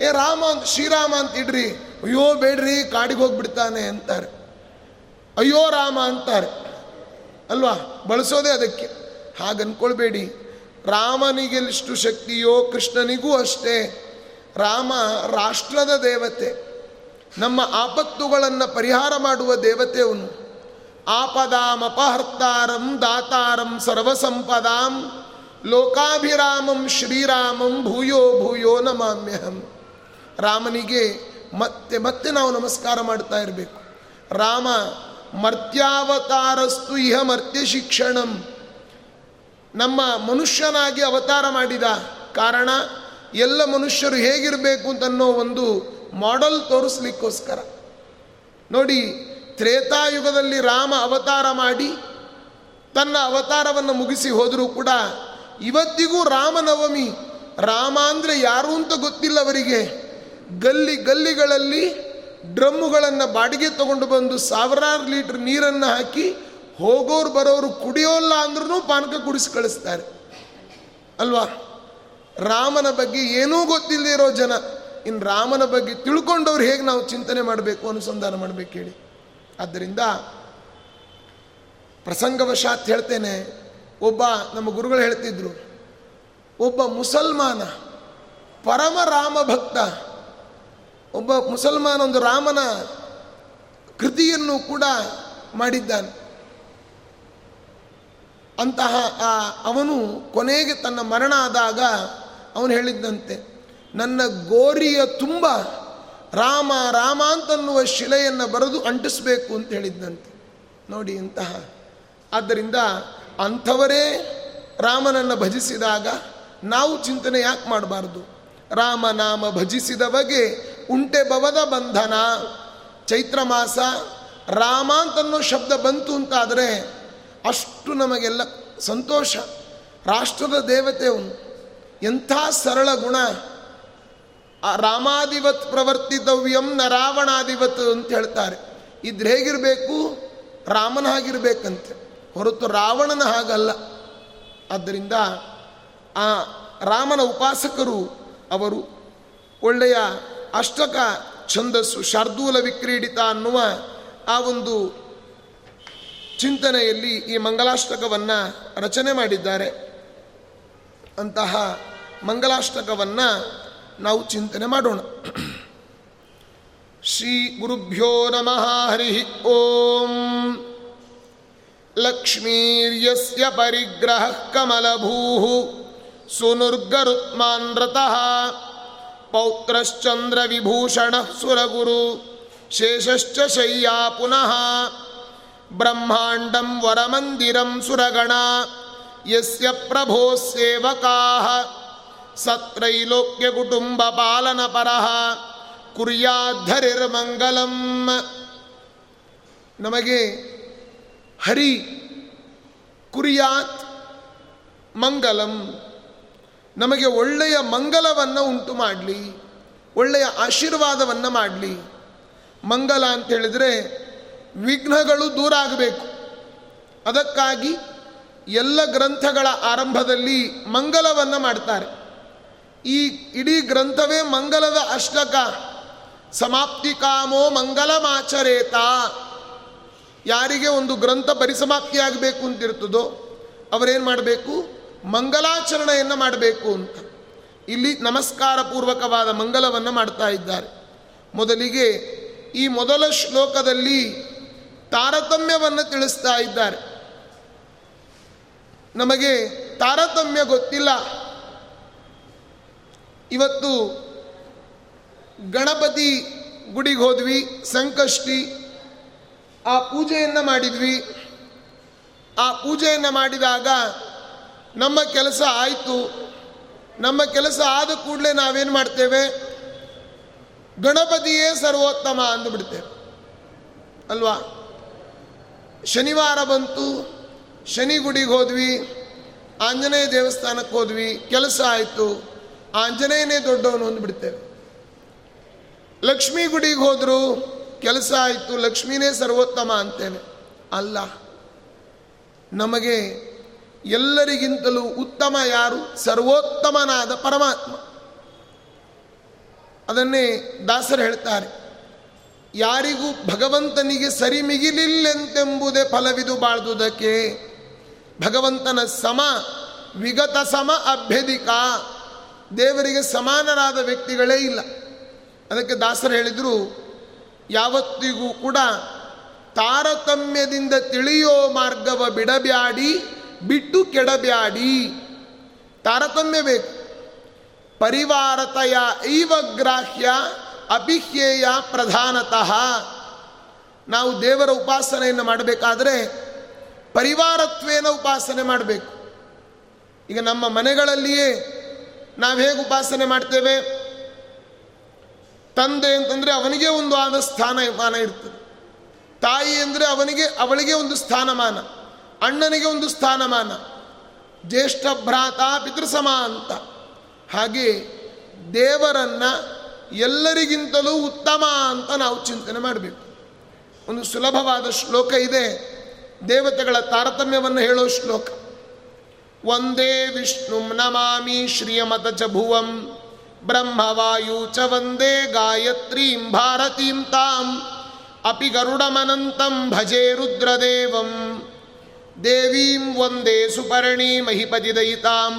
ಏ ರಾಮ ಅಂತ ಶ್ರೀರಾಮ ಅಂತ ಇಡ್ರಿ. ಅಯ್ಯೋ ಬೇಡ್ರಿ, ಕಾಡಿಗೆ ಹೋಗ್ಬಿಡ್ತಾನೆ ಅಂತಾರೆ. ಅಯ್ಯೋ ರಾಮ ಅಂತಾರೆ. ಅಲ್ವಾ? ಬಳಸೋದೇ ಅದಕ್ಕೆ. ಹಾಗೆ ಅನ್ಕೊಳ್ಬೇಡಿ. ರಾಮನಿಗೆಷ್ಟು ಶಕ್ತಿಯೋ ಕೃಷ್ಣನಿಗೂ ಅಷ್ಟೇ. ರಾಮ ರಾಷ್ಟ್ರದ ದೇವತೆ. ನಮ್ಮ ಆಪತ್ತುಗಳನ್ನು ಪರಿಹಾರ ಮಾಡುವ ದೇವತೆ ಅವನು. ಆಪದಾಂ ಅಪಹರ್ತಾರಂ ದಾತಾರಂ ಸರ್ವಸಂಪದಾಂ ಲೋಕಾಭಿರಾಮಂ ಶ್ರೀರಾಮಂ ಭೂಯೋ ಭೂಯೋ ನಮಾಮ್ಯಹಂ. ರಾಮನಿಗೆ ಮತ್ತೆ ಮತ್ತೆ ನಾವು ನಮಸ್ಕಾರ ಮಾಡ್ತಾ ಇರಬೇಕು. ರಾಮ, ಮರ್ತ್ಯಾವತಾರಸ್ತು ಇಹ ಮರ್ತ್ಯ ಶಿಕ್ಷಣಂ. ನಮ್ಮ ಮನುಷ್ಯನಾಗಿ ಅವತಾರ ಮಾಡಿದ ಕಾರಣ ಎಲ್ಲ ಮನುಷ್ಯರು ಹೇಗಿರಬೇಕು ಅಂತನ್ನೋ ಒಂದು ಮಾಡೆಲ್ ತೋರಿಸ್ಲಿಕ್ಕೋಸ್ಕರ. ನೋಡಿ ತ್ರೇತಾಯುಗದಲ್ಲಿ ರಾಮ ಅವತಾರ ಮಾಡಿ ತನ್ನ ಅವತಾರವನ್ನು ಮುಗಿಸಿ ಹೋದರೂ ಕೂಡ ಇವತ್ತಿಗೂ ರಾಮನವಮಿ ರಾಮ ಅಂದರೆ ಯಾರು ಅಂತ ಗೊತ್ತಿಲ್ಲ ಅವರಿಗೆ ಗಲ್ಲಿ ಗಲ್ಲಿಗಳಲ್ಲಿ ಡ್ರಮ್ಮುಗಳನ್ನು ಬಾಡಿಗೆ ತಗೊಂಡು ಬಂದು ಸಾವಿರಾರು ಲೀಟ್ರ್ ನೀರನ್ನು ಹಾಕಿ ಹೋಗೋರು ಬರೋರು ಕುಡಿಯೋಲ್ಲ ಅಂದ್ರೂ ಪಾನಕ ಕುಡಿಸಿ ಕಳಿಸ್ತಾರೆ. ಅಲ್ವಾ? ರಾಮನ ಬಗ್ಗೆ ಏನೂ ಗೊತ್ತಿಲ್ಲದೆ ಇರೋ ಜನ. ಇನ್ನು ರಾಮನ ಬಗ್ಗೆ ತಿಳ್ಕೊಂಡವ್ರು ಹೇಗೆ ನಾವು ಚಿಂತನೆ ಮಾಡಬೇಕು, ಅನುಸಂಧಾನ ಮಾಡಬೇಕು ಹೇಳಿ. ಆದ್ದರಿಂದ ಪ್ರಸಂಗವಶಾತ್ ಹೇಳ್ತೇನೆ, ಒಬ್ಬ ನಮ್ಮ ಗುರುಗಳು ಹೇಳ್ತಿದ್ರು, ಒಬ್ಬ ಮುಸಲ್ಮಾನ, ಪರಮ ರಾಮ ಭಕ್ತ, ಒಬ್ಬ ಮುಸಲ್ಮಾನ ಒಂದು ರಾಮನ ಕೃತಿಯನ್ನು ಕೂಡ ಮಾಡಿದ್ದಾನೆ. ಅಂತಹ ಆ ಅವನು ಕೊನೆಗೆ ತನ್ನ ಮರಣ ಆದಾಗ ಅವನು ಹೇಳಿದ್ದಂತೆ ನನ್ನ ಗೋರಿಯ ತುಂಬ ರಾಮ ರಾಮ ಅಂತನ್ನುವ ಶಿಲೆಯನ್ನು ಬರೆದು ಅಂಟಿಸ್ಬೇಕು ಅಂತ ಹೇಳಿದ್ದಂತೆ ನೋಡಿ ಇಂತಹ. ಆದ್ದರಿಂದ ಅಂಥವರೇ ರಾಮನನ್ನು ಭಜಿಸಿದಾಗ ನಾವು ಚಿಂತನೆ ಯಾಕೆ ಮಾಡಬಾರ್ದು? ರಾಮನಾಮ ಭಜಿಸಿದವಗೆ ಉಂಟೆ ಬವದ ಬಂಧನ. ಚೈತ್ರ ಮಾಸ, ರಾಮ ಅಂತನ್ನೋ ಶಬ್ದ ಬಂತು ಅಂತಾದರೆ ಅಷ್ಟು ನಮಗೆಲ್ಲ ಸಂತೋಷ. ರಾಷ್ಟ್ರದ ದೇವತೆ ಅವನು. ಎಂಥ ಸರಳ ಗುಣ. ರಾಮಾದಿವತ್ ಪ್ರವರ್ತಿತವ್ಯಂ ನ ರಾವಣಾಧಿವತ್ ಅಂತ ಹೇಳ್ತಾರೆ. ಇದ್ರ ಹೇಗಿರಬೇಕು? ರಾಮನ ಹಾಗಿರ್ಬೇಕಂತೆ. ಹೊರತು ರಾವಣನ ಹಾಗಲ್ಲ. ಆದ್ದರಿಂದ ಆ ರಾಮನ ಉಪಾಸಕರು ಅವರು ಒಳ್ಳೆಯ ಅಷ್ಟಕ ಛಂದಸ್ಸು ಶಾರ್ದೂಲ ವಿಕ್ರೀಡಿತ ಅನ್ನುವ ಆ ಒಂದು ಚಿಂತನೆಯಲ್ಲಿ ಈ ಮಂಗಲಾಷ್ಟಕವನ್ನು ರಚನೆ ಮಾಡಿದ್ದಾರೆ. ಅಂತಹ ಮಂಗಲಾಷ್ಟಕವನ್ನು ನಾವು ಚಿಂತನೆ ಮಾಡೋಣ. ಶ್ರೀ ಗುರುಭ್ಯೋ ನಮಃ ಹರಿ ಓಂ. ಲಕ್ಷ್ಮೀರ್ಯಸ್ಯ ಪರಿಗ್ರಹ ಕಮಲಭೂ ಸುನುರ್ಗರುತ್ಮಾನ್ ರತಃ. ಪೌತ್ರಶ್ಚಂದ್ರ ವಿಭೂಷಣ ಸುರಗುರು, ಶೇಷಶ್ಚ ಶಯ್ಯಾ ಪುನಃ. ಬ್ರಹ್ಮಾಂಡಂ ವರಮಂದಿರಂ ಸುರಗಣ, ಯಸ್ಯ ಪ್ರಭೋ ಸೇವಕಾಃ. ಸತ್ರೈಲೋಕ್ಯ ಕುಟುಂಬ ಪಾಲನ ಪರಃ ಕುರ್ಯಾಧರಿರ್ಮಂಗಲಂ ನಮಗೆ ಹರಿ ಕುರಿಯಾತ್ ಮಂಗಲಂ. ನಮಗೆ ಒಳ್ಳೆಯ ಮಂಗಲವನ್ನು ಉಂಟು ಮಾಡಲಿ, ಒಳ್ಳೆಯ ಆಶೀರ್ವಾದವನ್ನು ಮಾಡಲಿ. ಮಂಗಲ ಅಂತ ಹೇಳಿದರೆ ವಿಘ್ನಗಳು ದೂರ ಆಗಬೇಕು. ಅದಕ್ಕಾಗಿ ಎಲ್ಲ ಗ್ರಂಥಗಳ ಆರಂಭದಲ್ಲಿ ಮಂಗಲವನ್ನು ಮಾಡ್ತಾರೆ. ಈ ಇಡೀ ಗ್ರಂಥವೇ ಮಂಗಲದ ಅಷ್ಟಕ. ಸಮಾಪ್ತಿ ಕಾಮೋ ಮಂಗಲಮಾಚರೇತ. ಯಾರಿಗೆ ಒಂದು ಗ್ರಂಥ ಪರಿಸಮಾಪ್ತಿಯಾಗಬೇಕು ಅಂತಿರ್ತದೋ ಅವರೇನು ಮಾಡಬೇಕು? ಮಂಗಲಾಚರಣೆಯನ್ನು ಮಾಡಬೇಕು ಅಂತ. ಇಲ್ಲಿ ನಮಸ್ಕಾರ ಪೂರ್ವಕವಾದ ಮಂಗಲವನ್ನು ಮಾಡ್ತಾ ಇದ್ದಾರೆ. ಮೊದಲಿಗೆ ಈ ಮೊದಲ ಶ್ಲೋಕದಲ್ಲಿ ತಾರತಮ್ಯವನ್ನು ತಿಳಿಸ್ತಾ ಇದ್ದಾರೆ. ನಮಗೆ ತಾರತಮ್ಯ ಗೊತ್ತಿಲ್ಲ. ಇವತ್ತು ಗಣಪತಿ ಗುಡಿಗೆ ಹೋದ್ವಿ, ಸಂಕಷ್ಟಿ. ಆ ಪೂಜೆಯನ್ನು ಮಾಡಿದ್ವಿ. ಆ ಪೂಜೆಯನ್ನು ಮಾಡಿದಾಗ ನಮ್ಮ ಕೆಲಸ ಆಯಿತು. ನಮ್ಮ ಕೆಲಸ ಆದ ಕೂಡಲೇ ನಾವೇನು ಮಾಡ್ತೇವೆ? ಗಣಪತಿಯೇ ಸರ್ವೋತ್ತಮ ಅಂದುಬಿಡ್ತೇವೆ. ಅಲ್ವಾ? ಶನಿವಾರ ಬಂತು. ಶನಿ ಗುಡಿಗೆ ಹೋದ್ವಿ. ಆಂಜನೇಯ ದೇವಸ್ಥಾನಕ್ಕೆ ಹೋದ್ವಿ. ಕೆಲಸ ಆಯಿತು. ಆಂಜನೇಯನೇ ದೊಡ್ಡವನು ಅಂದ್ಬಿಡ್ತೇವೆ ಲಕ್ಷ್ಮೀ ಗುಡಿಗೆ ಹೋದರು ಕೆಲಸ ಆಯಿತು, ಲಕ್ಷ್ಮೀನೇ ಸರ್ವೋತ್ತಮ ಅಂತೇನೆ. ಅಲ್ಲ, ನಮಗೆ ಎಲ್ಲರಿಗಿಂತಲೂ ಉತ್ತಮ ಯಾರು? ಸರ್ವೋತ್ತಮನಾದ ಪರಮಾತ್ಮ. ಅದನ್ನೇ ದಾಸರು ಹೇಳ್ತಾರೆ, ಯಾರಿಗೂ ಭಗವಂತನಿಗೆ ಸರಿ ಮಿಗಿಲಿಲ್ಲೆಂತೆಂಬುದೇ ಫಲವಿದು ಬಾಳ್ದುದಕ್ಕೆ ಭಗವಂತನ ಸಮ ವಿಗತ ಸಮ ಅಭ್ಯಧಿಕ. ದೇವರಿಗೆ ಸಮಾನರಾದ ವ್ಯಕ್ತಿಗಳೇ ಇಲ್ಲ. ಅದಕ್ಕೆ ದಾಸರು ಹೇಳಿದರು, ಯಾವತ್ತಿಗೂ ಕೂಡ ತಾರತಮ್ಯದಿಂದ ತಿಳಿಯೋ ಮಾರ್ಗವ ಬಿಡಬ್ಯಾಡಿ, ಬಿಟ್ಟು ಕೆಡಬ್ಯಾಡಿ. ತಾರತಮ್ಯ ಬೇಕು. ಪರಿವಾರತೆಯ ಐವ ಗ್ರಾಹ್ಯ ಅಪಿಹ್ಯೇಯ ಪ್ರಧಾನತಃ. ನಾವು ದೇವರ ಉಪಾಸನೆಯನ್ನು ಮಾಡಬೇಕಾದ್ರೆ ಪರಿವಾರತ್ವೇನ ಉಪಾಸನೆ ಮಾಡಬೇಕು. ಈಗ ನಮ್ಮ ಮನೆಗಳಲ್ಲಿಯೇ ನಾವು ಹೇಗೆ ಉಪಾಸನೆ ಮಾಡ್ತೇವೆ? ತಂದೆ ಅಂತಂದರೆ ಅವನಿಗೆ ಒಂದು ಆದ ಸ್ಥಾನಮಾನ ಇರ್ತದೆ. ತಾಯಿ ಅಂದರೆ ಅವನಿಗೆ, ಅವಳಿಗೆ ಒಂದು ಸ್ಥಾನಮಾನ, ಅಣ್ಣನಿಗೆ ಒಂದು ಸ್ಥಾನಮಾನ. ಜ್ಯೇಷ್ಠ ಭ್ರಾತ ಪಿತೃಸಮ ಅಂತ. ಹಾಗೆ ದೇವರನ್ನು ಎಲ್ಲರಿಗಿಂತಲೂ ಉತ್ತಮ ಅಂತ ನಾವು ಚಿಂತನೆ ಮಾಡಬೇಕು. ಒಂದು ಸುಲಭವಾದ ಶ್ಲೋಕ ಇದೆ. ದೇವತೆಗಳ ತಾರತಮ್ಯವನ್ನು ಹೇಳೋ ಶ್ಲೋಕ. ಒಂದೇ ವಿಷ್ಣು ನಮಾಮಿ ಶ್ರಿಯಮತ ಚ ಭುವಂ ಬ್ರಹ್ಮವಾಯು ಚ ವಂದೇ ಗಾಯತ್ರೀಂ ಭಾರತೀಂ ತಾಂ ಅಪಿ ಗರುಡಮನಂತಂ ಭಜೆ ರುದ್ರದೇವಂ ದೇವೀಂ ವಂದೇ ಸುಪರ್ಣಿ ಮಹಿಪತಿದಯಿತಾಂ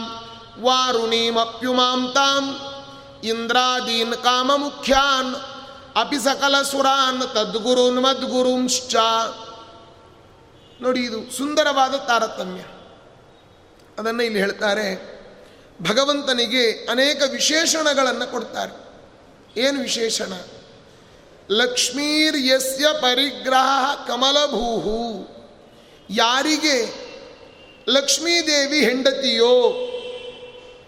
ವಾರುಣೀಮಪ್ಯುಮಾಂ ತಾಂ ಇಂದ್ರಾದೀನ್ ಕಾಮಮುಖ್ಯಾನ್ ಅಪಿ ಸಕಲಸುರಾನ್ ತದ್ಗುರುನ್ ಮದ್ಗುರುಂಶ್ಚ ನೋಡಿ ಇದು ಸುಂದರವಾದ ತಾರತಮ್ಯ ಅದನ್ನು ಇಲ್ಲಿ ಹೇಳ್ತಾರೆ. ಭಗವಂತನಿಗೆ ಅನೇಕ ವಿಶೇಷಣಗಳನ್ನು ಕೊಡ್ತಾರೆ. ಏನು ವಿಶೇಷಣ? ಲಕ್ಷ್ಮೀರ್ ಯಸ್ಯ ಪರಿಗ್ರಹ ಕಮಲಭೂಹು. ಯಾರಿಗೆ? ಲಕ್ಷ್ಮೀದೇವಿ ಹೆಂಡತಿಯೋ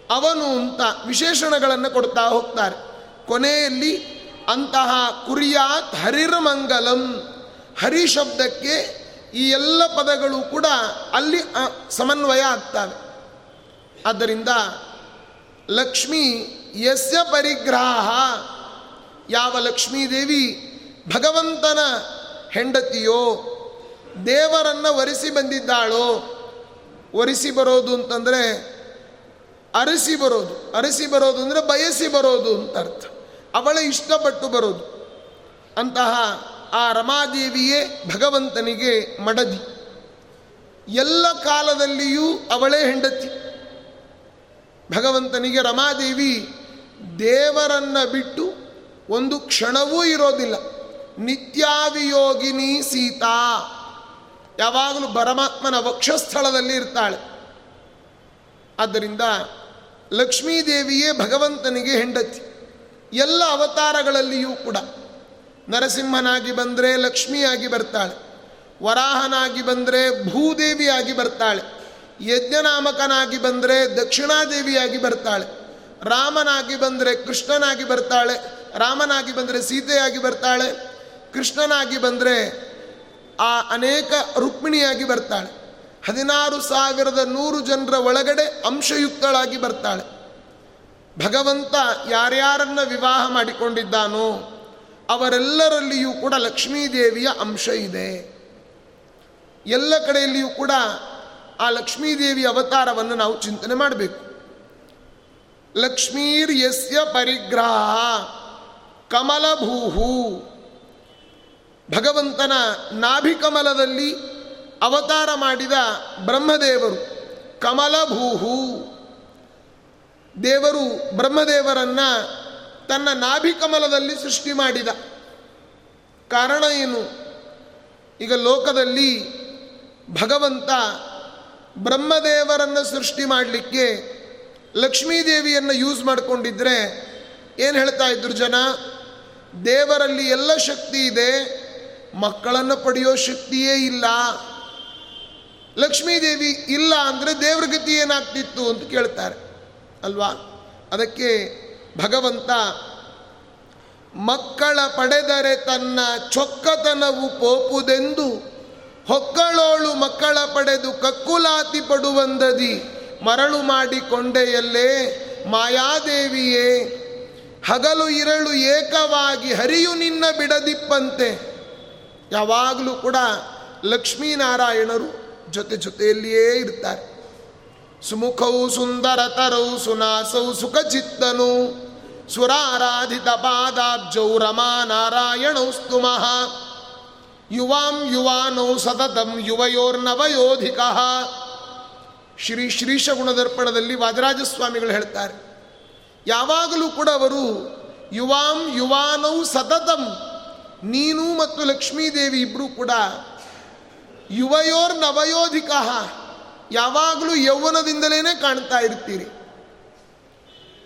ಅವನು ಅಂತ ವಿಶೇಷಣಗಳನ್ನು ಕೊಡ್ತಾ ಹೋಗ್ತಾರೆ. ಕೊನೆಯಲ್ಲಿ ಅಂತಹ ಕುರಿಯಾತ್ ಹರಿರ್ಮಂಗಲಂ ಹರಿ ಶಬ್ದಕ್ಕೆ ಈ ಎಲ್ಲ ಪದಗಳು ಕೂಡ ಅಲ್ಲಿ ಸಮನ್ವಯ ಆಗ್ತವೆ. ಆದ್ದರಿಂದ ಲಕ್ಷ್ಮಿ ಯಸ್ಯ ಪರಿಗ್ರಹ. ಯಾವ ಲಕ್ಷ್ಮೀದೇವಿ ಭಗವಂತನ ಹೆಂಡತಿಯೋ, ದೇವರನ್ನು ಒರೆಸಿ ಬಂದಿದ್ದಾಳೋ ಒರೆಸಿ ಬರೋದು ಅಂತಂದರೆ ಅರಸಿ ಬರೋದು. ಅರಸಿ ಬರೋದು ಅಂದರೆ ಬಯಸಿ ಬರೋದು ಅಂತ ಅರ್ಥ. ಅವಳ ಇಷ್ಟಪಟ್ಟು ಬರೋದು. ಅಂತಹ ಆ ರಮಾದೇವಿಯೇ ಭಗವಂತನಿಗೆ ಮಡದಿ. ಎಲ್ಲ ಕಾಲದಲ್ಲಿಯೂ ಅವಳೇ ಹೆಂಡತಿ. ಭಗವಂತನಿಗೆ ರಮಾದೇವಿ ದೇವರನ್ನ ಬಿಟ್ಟು ಒಂದು ಕ್ಷಣವೂ ಇರೋದಿಲ್ಲ. ನಿತ್ಯಾವಿಯೋಗಿನಿ ಸೀತಾ. ಯಾವಾಗಲೂ ಪರಮಾತ್ಮನ ವಕ್ಷಸ್ಥಳದಲ್ಲಿ ಇರ್ತಾಳೆ. ಆದ್ದರಿಂದ ಲಕ್ಷ್ಮೀದೇವಿಯೇ ಭಗವಂತನಿಗೆ ಹೆಂಡತಿ. ಎಲ್ಲ ಅವತಾರಗಳಲ್ಲಿಯೂ ಕೂಡ. ನರಸಿಂಹನಾಗಿ ಬಂದರೆ ಲಕ್ಷ್ಮಿಯಾಗಿ ಬರ್ತಾಳೆ, ವರಾಹನಾಗಿ ಬಂದರೆ ಭೂದೇವಿಯಾಗಿ ಬರ್ತಾಳೆ, ಯಜ್ಞನಾಮಕನಾಗಿ ಬಂದರೆ ದಕ್ಷಿಣಾದೇವಿಯಾಗಿ ಬರ್ತಾಳೆ, ರಾಮನಾಗಿ ಬಂದರೆ ಕೃಷ್ಣನಾಗಿ ಬರ್ತಾಳೆ, ರಾಮನಾಗಿ ಬಂದರೆ ಸೀತೆಯಾಗಿ ಬರ್ತಾಳೆ, ಕೃಷ್ಣನಾಗಿ ಬಂದರೆ ಆ ಅನೇಕ ರುಕ್ಮಿಣಿಯಾಗಿ ಬರ್ತಾಳೆ, ಹದಿನಾರು ಸಾವಿರದ ನೂರು ಜನರ ಒಳಗಡೆ ಅಂಶಯುಕ್ತಳಾಗಿ ಬರ್ತಾಳೆ. ಭಗವಂತ ಯಾರ್ಯಾರನ್ನ ವಿವಾಹ ಮಾಡಿಕೊಂಡಿದ್ದಾನೋ ಅವರೆಲ್ಲರಲ್ಲಿಯೂ ಕೂಡ ಲಕ್ಷ್ಮೀದೇವಿಯ ಅಂಶ ಇದೆ. ಎಲ್ಲ ಕಡೆಯಲ್ಲಿಯೂ ಕೂಡ ಆ ಲಕ್ಷ್ಮೀದೇವಿ ಅವತಾರವನ್ನು ನಾವು ಚಿಂತನೆ ಮಾಡಬೇಕು. ಲಕ್ಷ್ಮೀರ್ ಯಸ್ಯ ಪರಿಗ್ರಹ ಕಮಲಭೂಹು. ಭಗವಂತನ ನಾಭಿಕಮಲದಲ್ಲಿ ಅವತಾರ ಮಾಡಿದ ಬ್ರಹ್ಮದೇವರು ಕಮಲಭೂಹು. ದೇವರು ಬ್ರಹ್ಮದೇವರನ್ನ ತನ್ನ ನಾಭಿಕಮಲದಲ್ಲಿ ಸೃಷ್ಟಿ ಮಾಡಿದ. ಕಾರಣ ಏನು? ಈಗ ಲೋಕದಲ್ಲಿ ಭಗವಂತ ಬ್ರಹ್ಮದೇವರನ್ನು ಸೃಷ್ಟಿ ಮಾಡಲಿಕ್ಕೆ ಲಕ್ಷ್ಮೀದೇವಿಯನ್ನು ಯೂಸ್ ಮಾಡಿಕೊಂಡಿದ್ರೆ ಏನು ಹೇಳ್ತಾ ಇದ್ರು ಜನ? ದೇವರಲ್ಲಿ ಎಲ್ಲ ಶಕ್ತಿ ಇದೆ, ಮಕ್ಕಳನ್ನು ಪಡೆಯೋ ಶಕ್ತಿಯೇ ಇಲ್ಲ. ಲಕ್ಷ್ಮೀದೇವಿ ಇಲ್ಲ ಅಂದರೆ ದೇವ್ರ ಗತಿ ಏನಾಗ್ತಿತ್ತು ಅಂತ ಕೇಳ್ತಾರೆ. ಅಲ್ವಾ? ಅದಕ್ಕೆ ಭಗವಂತ, ಮಕ್ಕಳ ಪಡೆದರೆ ತನ್ನ ಚೊಕ್ಕತನವು ಪೋಪುದೆಂದು ಹೊಕ್ಕಳೋಳು ಮಕ್ಕಳ ಪಡೆದು ಕಕ್ಕುಲಾತಿ ಪಡುವಂದದಿ ಮರಳು ಮಾಡಿಕೊಂಡೆಯಲ್ಲೇ, ಮಾಯಾದೇವಿಯೇ, ಹಗಲು ಇರಳು ಏಕವಾಗಿ ಹರಿಯು ನಿನ್ನ ಬಿಡದಿಪ್ಪಂತೆ. ಯಾವಾಗಲೂ ಕೂಡ ಲಕ್ಷ್ಮೀನಾರಾಯಣರು ಜೊತೆ ಜೊತೆಯಲ್ಲಿಯೇ ಇರ್ತಾರೆ. ಸುಮುಖವು ಸುಂದರತರೌ ಸುನಾಸೌ ಸುಖಚಿತ್ತನು. ಸುರಾರಾಧಿತ ಪಾದಾಬ್ಜೌ ರಮಾ ನಾರಾಯಣೌ ಸ್ತುಮಃ ಯುವಾಂ ಯುವಾನೌ ಸತತಂ ಯುವಯೋರ್ನವಯೋಧಿಕ. ಶ್ರೀ ಶ್ರೀಶ ಗುಣದರ್ಪಣದಲ್ಲಿ ವಾದರಾಜಸ್ವಾಮಿಗಳು ಹೇಳ್ತಾರೆ. ಯಾವಾಗಲೂ ಕೂಡ ಅವರು ಯುವಾಂ ಯುವಾನೌ ಸತತಂ, ನೀನು ಮತ್ತು ಲಕ್ಷ್ಮೀದೇವಿ ಇಬ್ಬರೂ ಕೂಡ ಯುವಯೋರ್ ನವಯೋಧಿಕ ಯಾವಾಗಲೂ ಯೌವನದಿಂದಲೇ ಕಾಣ್ತಾ ಇರ್ತೀರಿ.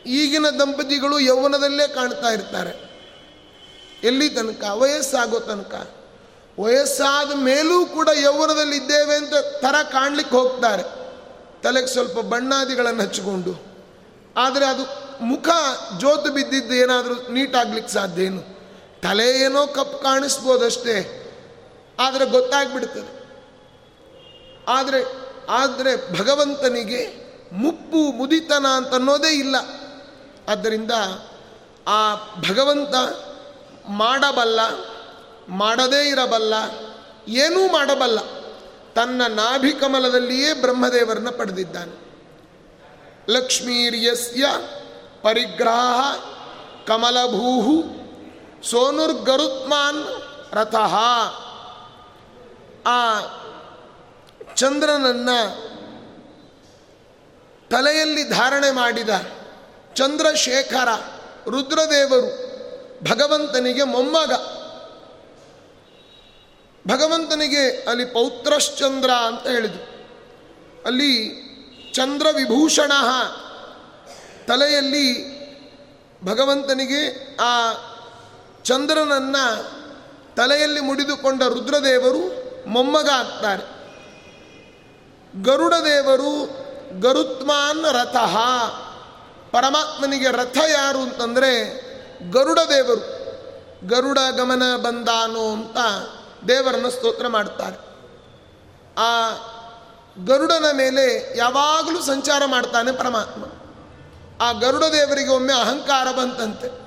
ಈಗಿನ ದಂಪತಿಗಳು ಯೌವನದಲ್ಲೇ ಕಾಣ್ತಾ ಇರ್ತಾರೆ. ಎಲ್ಲಿ ತನಕ? ವಯಸ್ಸಾಗೋ ತನಕ. ವಯಸ್ಸಾದ ಮೇಲೂ ಕೂಡ ಯೌವನದಲ್ಲಿ ಇದ್ದೇವೆ ಅಂತ ಥರ ಕಾಣ್ಲಿಕ್ಕೆ ಹೋಗ್ತಾರೆ. ತಲೆಗೆ ಸ್ವಲ್ಪ ಬಣ್ಣಾದಿಗಳನ್ನು ಹಚ್ಚಿಕೊಂಡು. ಆದರೆ ಅದು ಮುಖ ಜೋತು ಬಿದ್ದಿದ್ದು ಏನಾದರೂ ನೀಟಾಗ್ಲಿಕ್ಕೆ ಸಾಧ್ಯ ಏನು? ತಲೆ ಏನೋ ಕಪ್ ಕಾಣಿಸ್ಬೋದಷ್ಟೇ. ಆದರೆ ಗೊತ್ತಾಗ್ಬಿಡ್ತದೆ. ಆದರೆ ಆದರೆ ಭಗವಂತನಿಗೆ ಮುಪ್ಪು ಮುದಿತನ ಅಂತನ್ನೋದೇ ಇಲ್ಲ. ಆದ್ದರಿಂದ ಆ ಭಗವಂತ ಮಾಡಬಲ್ಲ, ಮಾಡದೇ ಇರಬಲ್ಲ, ಏನೂ ಮಾಡಬಲ್ಲ, ತನ್ನ ನಾಭಿಕಮಲದಲ್ಲಿಯೇ ಬ್ರಹ್ಮದೇವರನ್ನ ಪಡೆದಿದ್ದಾನೆ. ಲಕ್ಷ್ಮೀರ್ಯಸ್ಯ ಪರಿಗ್ರಹ ಕಮಲಭೂಹು ಸೋನುರ್ಗರುತ್ಮಾನ್ ರಥಃ. ಆ ಚಂದ್ರನನ್ನು ತಲೆಯಲ್ಲಿ ಧಾರಣೆ ಮಾಡಿದ ಚಂದ್ರಶೇಖರ ರುದ್ರದೇವರು ಭಗವಂತನಿಗೆ ಮೊಮ್ಮಗ. ಭಗವಂತನಿಗೆ ಅಲ್ಲಿ ಪೌತ್ರಶ್ಚಂದ್ರ ಅಂತ ಹೇಳಿದರು. ಅಲ್ಲಿ ಚಂದ್ರ ವಿಭೂಷಣ ತಲೆಯಲ್ಲಿ ಭಗವಂತನಿಗೆ ಆ ಚಂದ್ರನನ್ನು ತಲೆಯಲ್ಲಿ ಮುಡಿದುಕೊಂಡ ರುದ್ರದೇವರು ಮೊಮ್ಮಗ ಆಗ್ತಾರೆ ಗರುಡದೇವರು ಗರುತ್ಮಾನ್ ರಥ. ಪರಮಾತ್ಮನಿಗೆ ರಥ ಯಾರು ಅಂತಂದರೆ ಗರುಡದೇವರು. ಗರುಡ ಗಮನ ಬಂದಾನು ಅಂತ ದೇವರನ್ನು ಸ್ತೋತ್ರ ಮಾಡ್ತಾರೆ. ಆ ಗರುಡನ ಮೇಲೆ ಯಾವಾಗಲೂ ಸಂಚಾರ ಮಾಡ್ತಾನೆ ಪರಮಾತ್ಮ. ಆ ಗರುಡ ದೇವರಿಗೆ ಒಮ್ಮೆ ಅಹಂಕಾರ ಬಂತಂತೆ.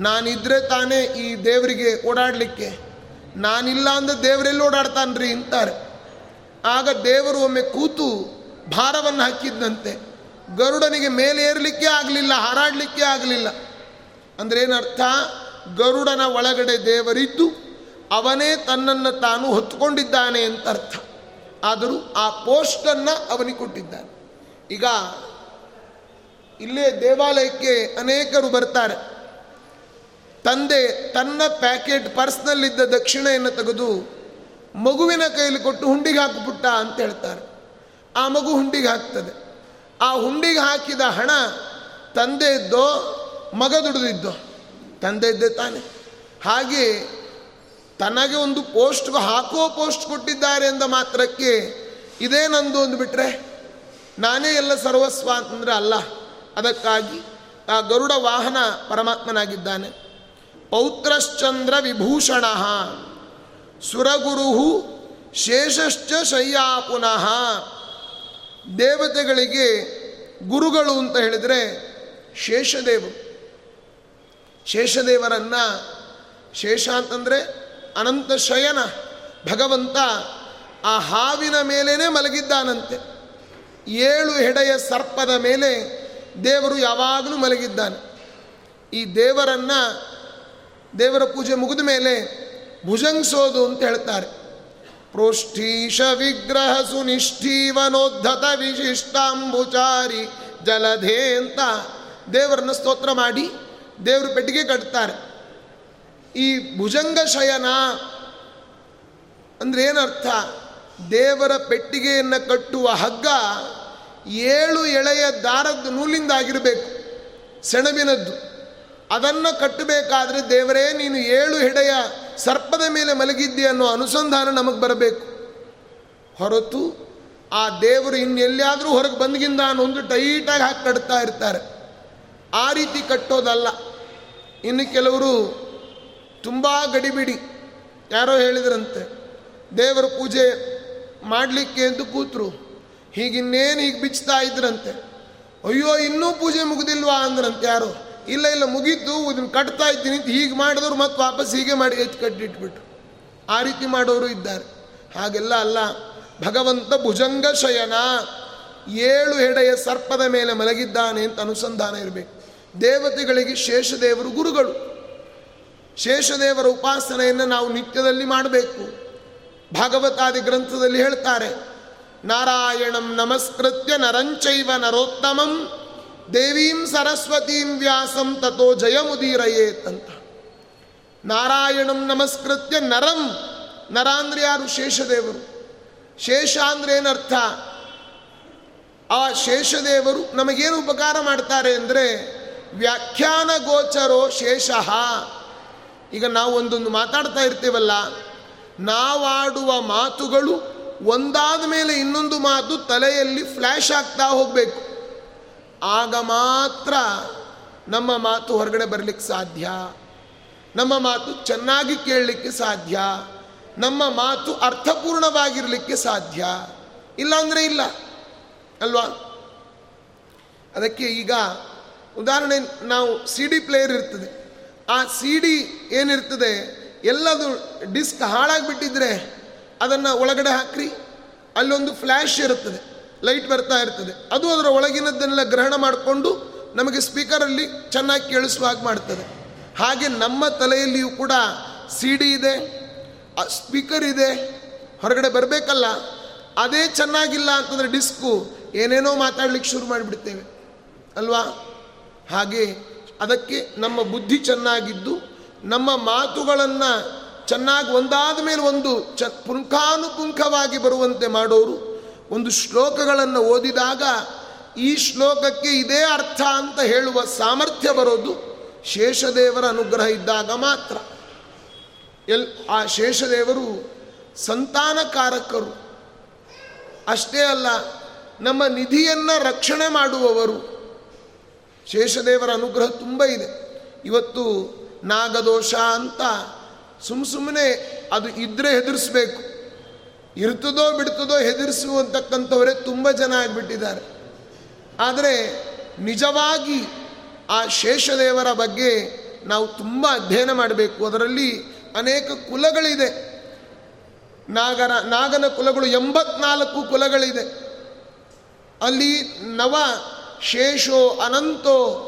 ನಾನಿದ್ರೆ ತಾನೇ ಈ ದೇವರಿಗೆ ಓಡಾಡಲಿಕ್ಕೆ. ನಾನಿಲ್ಲ ಅಂದ್ರೆ ದೇವರೆಲ್ಲಿ ಓಡಾಡ್ತಾನ್ರಿ ಅಂತಾರೆ. ಆಗ ದೇವರು ಒಮ್ಮೆ ಕೂತು ಭಾರವನ್ನು ಹಾಕಿದ್ದಂತೆ. ಗರುಡನಿಗೆ ಮೇಲೆ ಏರಲಿಕ್ಕೆ ಆಗಲಿಲ್ಲ, ಹಾರಾಡಲಿಕ್ಕೆ ಆಗಲಿಲ್ಲ. ಅಂದ್ರೆ ಏನರ್ಥ? ಗರುಡನ ಒಳಗಡೆ ದೇವರಿದ್ದು ಅವನೇ ತನ್ನನ್ನು ತಾನು ಹೊತ್ತುಕೊಂಡಿದ್ದಾನೆ ಅಂತ ಅರ್ಥ ಆದರೂ ಆ ಪೋಸ್ಟನ್ನು ಅವನಿಗೆ ಕೊಟ್ಟಿದ್ದಾನೆ. ಈಗ ಇಲ್ಲೇ ದೇವಾಲಯಕ್ಕೆ ಅನೇಕರು ಬರ್ತಾರೆ. ತಂದೆ ತನ್ನ ಪ್ಯಾಕೆಟ್ ಪರ್ಸ್ನಲ್ಲಿದ್ದ ದಕ್ಷಿಣೆಯನ್ನು ತೆಗೆದು ಮಗುವಿನ ಕೈಯಲ್ಲಿ ಕೊಟ್ಟು ಹುಂಡಿಗೆ ಹಾಕಿಬಿಟ್ಟ ಅಂತ ಹೇಳ್ತಾರೆ. ಆ ಮಗು ಹುಂಡಿಗೆ ಹಾಕ್ತದೆ. ಆ ಹುಂಡಿಗೆ ಹಾಕಿದ ಹಣ ತಂದೆ ಇದ್ದೋ, ಮಗ ದುಡಿದಿದ್ದೋ, ತಂದೆ ಇದ್ದೆ ತಾನೆ. ಹಾಗೆ ತನಗೆ ಒಂದು ಪೋಸ್ಟ್ ಹಾಕೋ ಪೋಸ್ಟ್ ಕೊಟ್ಟಿದ್ದಾರೆ ಎಂದ ಮಾತ್ರಕ್ಕೆ ಇದೇ ನಂದು ಅಂದುಬಿಟ್ರೆ ನಾನೇ ಎಲ್ಲ ಸರ್ವಸ್ವ ಅಂತಂದರೆ ಅಲ್ಲ. ಅದಕ್ಕಾಗಿ ಆ ಗರುಡ ವಾಹನ ಪರಮಾತ್ಮನಾಗಿದ್ದಾನೆ. ಪೌತ್ರಶ್ಚಂದ್ರ ವಿಭೂಷಣ. ಸುರಗುರು ಶೇಷಶ್ಚ ಶಯ್ಯಾ ಪುನಃ. ದೇವತೆಗಳಿಗೆ ಗುರುಗಳು ಅಂತ ಹೇಳಿದರೆ ಶೇಷದೇವರು ಶೇಷದೇವರನ್ನ ಶೇಷ ಅಂತಂದರೆ ಅನಂತ ಶಯನ, ಭಗವಂತ ಆ ಹಾವಿನ ಮೇಲೇ ಮಲಗಿದ್ದಾನಂತೆ. ಏಳು ಹೆಡೆಯ ಸರ್ಪದ ಮೇಲೆ ದೇವರು ಯಾವಾಗಲೂ ಮಲಗಿದ್ದಾನೆ. ಈ ದೇವರನ್ನ ದೇವರ ಪೂಜೆ ಮುಗಿದ ಮೇಲೆ ಭುಜಂಗಿಸೋದು ಅಂತ ಹೇಳ್ತಾರೆ. ಪ್ರೋಷ್ಠೀಶ ವಿಗ್ರಹ ಸುನಿಷ್ಠೀವನೋದ್ಧತ ವಿಶಿಷ್ಟಾಂಬುಚಾರಿ ಜಲಧೇ ಅಂತ ದೇವರನ್ನ ಸ್ತೋತ್ರ ಮಾಡಿ ದೇವರು ಪೆಟ್ಟಿಗೆ ಕಟ್ತಾರೆ. ಈ ಭುಜಂಗ ಶಯನ ಅಂದ್ರೆ ಏನರ್ಥ? ದೇವರ ಪೆಟ್ಟಿಗೆಯನ್ನು ಕಟ್ಟುವ ಹಗ್ಗ ಏಳು ಎಳೆಯ ದಾರದ ನೂಲಿಂದಾಗಿರಬೇಕು ಸೆಣಬಿನದ್ದು. ಅದನ್ನು ಕಟ್ಟಬೇಕಾದ್ರೆ ದೇವರೇ ನೀನು ಏಳು ಹೆಡೆಯ ಸರ್ಪದ ಮೇಲೆ ಮಲಗಿದ್ದೆ ಅನ್ನೋ ಅನುಸಂಧಾನ ನಮಗೆ ಬರಬೇಕು. ಹೊರತು ಆ ದೇವರು ಇನ್ನೆಲ್ಲಾದರೂ ಹೊರಗೆ ಬಂದಗಿಂದ ಅನ್ನೊಂದು ಟೈಟಾಗಿ ಹಾಕಿ ಕಟ್ತಾ ಇರ್ತಾರೆ. ಆ ರೀತಿ ಕಟ್ಟೋದಲ್ಲ. ಇನ್ನು ಕೆಲವರು ತುಂಬ ಗಡಿಬಿಡಿ. ಯಾರೋ ಹೇಳಿದ್ರಂತೆ, ದೇವರ ಪೂಜೆ ಮಾಡಲಿಕ್ಕೆ ಎಂದು ಕೂತರು. ಹೀಗಿನ್ನೇನು ಹೀಗೆ ಬಿಚ್ತಾ ಇದ್ರಂತೆ. ಅಯ್ಯೋ, ಇನ್ನೂ ಪೂಜೆ ಮುಗಿದಿಲ್ವಾ ಅಂದ್ರಂತೆ ಯಾರು. ಇಲ್ಲ ಇಲ್ಲ, ಮುಗೀತು, ಇದನ್ನು ಕಟ್ತಾ ಇದ್ದೀನಿ ಅಂತ ಹೀಗೆ ಮಾಡಿದವರು ಮತ್ತೆ ವಾಪಸ್ ಹೀಗೆ ಮಾಡಿ ಎತ್ತು ಕಟ್ಟಿಟ್ಬಿಟ್ರು. ಆ ರೀತಿ ಮಾಡೋರು ಇದ್ದಾರೆ. ಹಾಗೆಲ್ಲ ಅಲ್ಲ, ಭಗವಂತ ಭುಜಂಗ ಶಯನ, ಏಳು ಹೆಡೆಯ ಸರ್ಪದ ಮೇಲೆ ಮಲಗಿದ್ದಾನೆ ಅಂತ ಅನುಸಂಧಾನ ಇರಬೇಕು. ದೇವತೆಗಳಿಗೆ ಶೇಷದೇವರು ಗುರುಗಳು. ಶೇಷದೇವರ ಉಪಾಸನೆಯನ್ನು ನಾವು ನಿತ್ಯದಲ್ಲಿ ಮಾಡಬೇಕು. ಭಾಗವತಾದಿ ಗ್ರಂಥದಲ್ಲಿ ಹೇಳ್ತಾರೆ, ನಾರಾಯಣಂ ನಮಸ್ಕೃತ್ಯ ನರಂಚೈವ ನರೋತ್ತಮಂ ದೇವೀಂ ಸರಸ್ವತೀಂ ವ್ಯಾಸಂ ತಥೋ ಜಯಮುದೀರಯೇತ್ ಅಂತ. ನಾರಾಯಣಂ ನಮಸ್ಕೃತ್ಯ ನರಂ. ನರ ಯಾರು? ಶೇಷದೇವರು. ಶೇಷ ಅಂದ್ರೆ ಏನರ್ಥ? ಆ ಶೇಷದೇವರು ನಮಗೇನು ಉಪಕಾರ ಮಾಡ್ತಾರೆ ಅಂದರೆ ವ್ಯಾಖ್ಯಾನ ಗೋಚರೋ ಶೇಷ. ಈಗ ನಾವು ಒಂದೊಂದು ಮಾತಾಡ್ತಾ ಇರ್ತೀವಲ್ಲ, ನಾವಾಡುವ ಮಾತುಗಳು ಒಂದಾದ ಮೇಲೆ ಇನ್ನೊಂದು ಮಾತು ತಲೆಯಲ್ಲಿ ಫ್ಲ್ಯಾಶ್ ಆಗ್ತಾ ಹೋಗಬೇಕು. ಆಗ ಮಾತ್ರ ನಮ್ಮ ಮಾತು ಹೊರಗಡೆ ಬರಲಿಕ್ಕೆ ಸಾಧ್ಯ. ನಮ್ಮ ಮಾತು ಚೆನ್ನಾಗಿ ಕೇಳಲಿಕ್ಕೆ ಸಾಧ್ಯ. ನಮ್ಮ ಮಾತು ಅರ್ಥಪೂರ್ಣವಾಗಿರಲಿಕ್ಕೆ ಸಾಧ್ಯ. ಇಲ್ಲಾಂದರೆ ಇಲ್ಲ. ಅಲ್ವಾ? ಅದಕ್ಕೆ ಈಗ ಉದಾಹರಣೆ, ನಾವು ಸಿ ಡಿ ಪ್ಲೇಯರ್ ಇರ್ತದೆ. ಆ ಸಿ ಡಿ ಏನಿರ್ತದೆ, ಎಲ್ಲದು ಡಿಸ್ಕ್ ಹಾಳಾಗಿಬಿಟ್ಟಿದ್ರೆ ಅದನ್ನು ಒಳಗಡೆ ಹಾಕ್ರಿ. ಅಲ್ಲೊಂದು ಫ್ಲ್ಯಾಶ್ ಇರುತ್ತದೆ. ಲೈಟ್ ಬರ್ತಾ ಇರ್ತದೆ. ಅದು ಅದರ ಒಳಗಿನದ್ದನ್ನೆಲ್ಲ ಗ್ರಹಣ ಮಾಡಿಕೊಂಡು ನಮಗೆ ಸ್ಪೀಕರಲ್ಲಿ ಚೆನ್ನಾಗಿ ಕೇಳಿಸುವ ಹಾಗೆ ಮಾಡ್ತದೆ. ಹಾಗೆ ನಮ್ಮ ತಲೆಯಲ್ಲಿಯೂ ಕೂಡ ಸಿ ಡಿ ಇದೆ ಸ್ಪೀಕರ್ ಇದೆ, ಹೊರಗಡೆ ಬರಬೇಕಲ್ಲ, ಅದೇ ಚೆನ್ನಾಗಿಲ್ಲ ಅಂತಂದರೆ ಡಿಸ್ಕು ಏನೇನೋ ಮಾತಾಡ್ಲಿಕ್ಕೆ ಶುರು ಮಾಡಿಬಿಡ್ತೇವೆ. ಅಲ್ವಾ? ಹಾಗೆ ಅದಕ್ಕೆ ನಮ್ಮ ಬುದ್ಧಿ ಚೆನ್ನಾಗಿದ್ದು, ನಮ್ಮ ಮಾತುಗಳನ್ನು ಚೆನ್ನಾಗಿ ಒಂದಾದ ಮೇಲೆ ಒಂದು ಚ ಪುಂಖಾನುಪುಂಖವಾಗಿ ಬರುವಂತೆ ಮಾಡೋರು ಒಂದು ಶ್ಲೋಕಗಳನ್ನು ಓದಿದಾಗ ಈ ಶ್ಲೋಕಕ್ಕೆ ಇದೇ ಅರ್ಥ ಅಂತ ಹೇಳುವ ಸಾಮರ್ಥ್ಯ ಬರೋದು ಶೇಷದೇವರ ಅನುಗ್ರಹ ಇದ್ದಾಗ ಮಾತ್ರ. ಎಲ್, ಆ ಶೇಷದೇವರು ಸಂತಾನಕಾರಕರು. ಅಷ್ಟೇ ಅಲ್ಲ, ನಮ್ಮ ನಿಧಿಯನ್ನು ರಕ್ಷಣೆ ಮಾಡುವವರು. ಶೇಷದೇವರ ಅನುಗ್ರಹ ತುಂಬ ಇದೆ. ಇವತ್ತು ನಾಗದೋಷ ಅಂತ ಸುಮ್ಮ ಸುಮ್ಮನೆ ಅದು ಇದ್ದರೆ ಹೆದರಿಸ್ಬೇಕು. ಇರ್ತದೋ ಬಿಡ್ತದೋ ಹೆದರಿಸುವಂತಕ್ಕಂಥವರೇ ತುಂಬ ಜನ ಆಗಿಬಿಟ್ಟಿದ್ದಾರೆ. ಆದರೆ ನಿಜವಾಗಿ ಆ ಶೇಷದೇವರ ಬಗ್ಗೆ ನಾವು ತುಂಬ ಅಧ್ಯಯನ ಮಾಡಬೇಕು. ಅದರಲ್ಲಿ ಅನೇಕ ಕುಲಗಳಿದೆ. ನಾಗರ ನಾಗನ ಕುಲಗಳು ಎಂಬತ್ನಾಲ್ಕು ಕುಲಗಳಿದೆ. ಅಲ್ಲಿ ನವ ಶೇಷೋ ಅನಂತೋ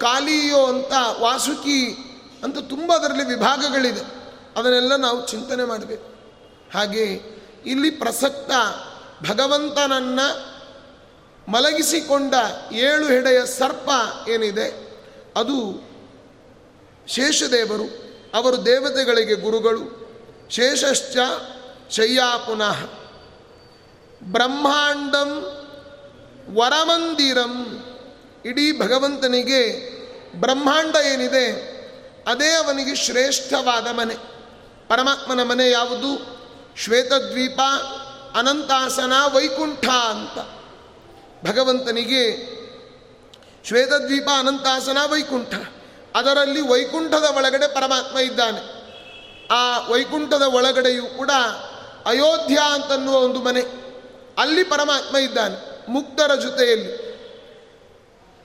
ಕಾಲಿಯೋ ಅಂತ ವಾಸುಕಿ ಅಂತ ತುಂಬ ಅದರಲ್ಲಿ ವಿಭಾಗಗಳಿದೆ. ಅದನ್ನೆಲ್ಲ ನಾವು ಚಿಂತನೆ ಮಾಡಬೇಕು. ಹಾಗೆ ಇಲ್ಲಿ ಪ್ರಸಕ್ತ ಭಗವಂತನನ್ನು ಮಲಗಿಸಿಕೊಂಡ ಏಳು ಹೆಡೆಯ ಸರ್ಪ ಏನಿದೆ, ಅದು ಶೇಷದೇವರು, ಅವರು ದೇವತೆಗಳಿಗೆ ಗುರುಗಳು. ಶೇಷಶ್ಚ ಶಯ್ಯಾ ಪುನಃ. ಬ್ರಹ್ಮಾಂಡಂ ವರಮಂದಿರಂ. ಇಡೀ ಭಗವಂತನಿಗೆ ಬ್ರಹ್ಮಾಂಡ ಏನಿದೆ, ಅದೇ ಅವನಿಗೆ ಶ್ರೇಷ್ಠವಾದ ಮನೆ. ಪರಮಾತ್ಮನ ಮನೆ ಯಾವುದು? ಶ್ವೇತದ್ವೀಪ, ಅನಂತಾಸನ, ವೈಕುಂಠ ಅಂತ. ಭಗವಂತನಿಗೆ ಶ್ವೇತದ್ವೀಪ, ಅನಂತಾಸನ, ವೈಕುಂಠ. ಅದರಲ್ಲಿ ವೈಕುಂಠದ ಒಳಗಡೆ ಪರಮಾತ್ಮ ಇದ್ದಾನೆ. ಆ ವೈಕುಂಠದ ಒಳಗಡೆಯೂ ಕೂಡ ಅಯೋಧ್ಯ ಅಂತನ್ನುವ ಒಂದು ಮನೆ. ಅಲ್ಲಿ ಪರಮಾತ್ಮ ಇದ್ದಾನೆ, ಮುಕ್ತರ ಜೊತೆಯಲ್ಲಿ.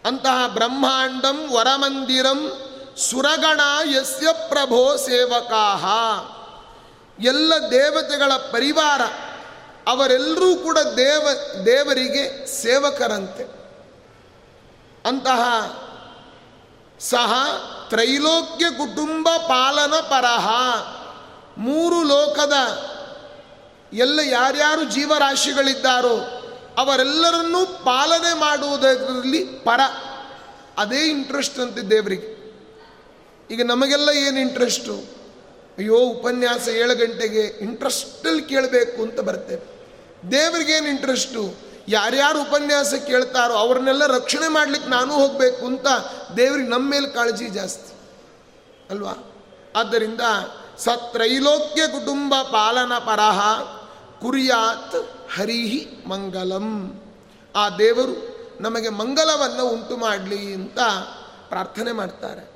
ಅಂತಹ ಬ್ರಹ್ಮಾಂಡಂ ವರಮಂದಿರಂ ಸುರಗಣ ಯಸ್ಯ ಪ್ರಭೋ ಸೇವಕಾಹ. ಎಲ್ಲ ದೇವತೆಗಳ ಪರಿವಾರ, ಅವರೆಲ್ಲರೂ ಕೂಡ ದೇವ, ದೇವರಿಗೆ ಸೇವಕರಂತೆ. ಅಂತಹ ಸಹ ತ್ರೈಲೋಕ್ಯ ಕುಟುಂಬ ಪಾಲನ ಪರಹ ಮೂರು ಲೋಕದ ಎಲ್ಲ ಯಾರ್ಯಾರು ಜೀವರಾಶಿಗಳಿದ್ದಾರೋ ಅವರೆಲ್ಲರನ್ನೂ ಪಾಲನೆ ಮಾಡುವುದರಲ್ಲಿ ಪರ. ಅದೇ ಇಂಟ್ರೆಸ್ಟ್ ಅಂತೆ ದೇವರಿಗೆ. ಈಗ ನಮಗೆಲ್ಲ ಏನು ಇಂಟ್ರೆಸ್ಟು ಅಯ್ಯೋ, ಉಪನ್ಯಾಸ ಏಳು ಗಂಟೆಗೆ ಇಂಟ್ರೆಸ್ಟಲ್ಲಿ ಕೇಳಬೇಕು ಅಂತ ಬರ್ತೇವೆ ದೇವರಿಗೇನು ಇಂಟ್ರೆಸ್ಟು ಯಾರ್ಯಾರು ಉಪನ್ಯಾಸ ಕೇಳ್ತಾರೋ ಅವ್ರನ್ನೆಲ್ಲ ರಕ್ಷಣೆ ಮಾಡ್ಲಿಕ್ಕೆ ನಾನು ಹೋಗಬೇಕು ಅಂತ ದೇವ್ರಿಗೆ ನಮ್ಮ ಮೇಲೆ ಕಾಳಜಿ ಜಾಸ್ತಿ. ಅಲ್ವಾ? ಆದ್ದರಿಂದ ಸತ್ರೈಲೋಕ್ಯ ಕುಟುಂಬ ಪಾಲನ ಪರಹ ಕುರಿಯಾತ್ ಹರಿಹಿ ಮಂಗಲಂ. ಆ ದೇವರು ನಮಗೆ ಮಂಗಲವನ್ನು ಉಂಟು ಮಾಡಲಿ ಅಂತ ಪ್ರಾರ್ಥನೆ ಮಾಡ್ತಾರೆ.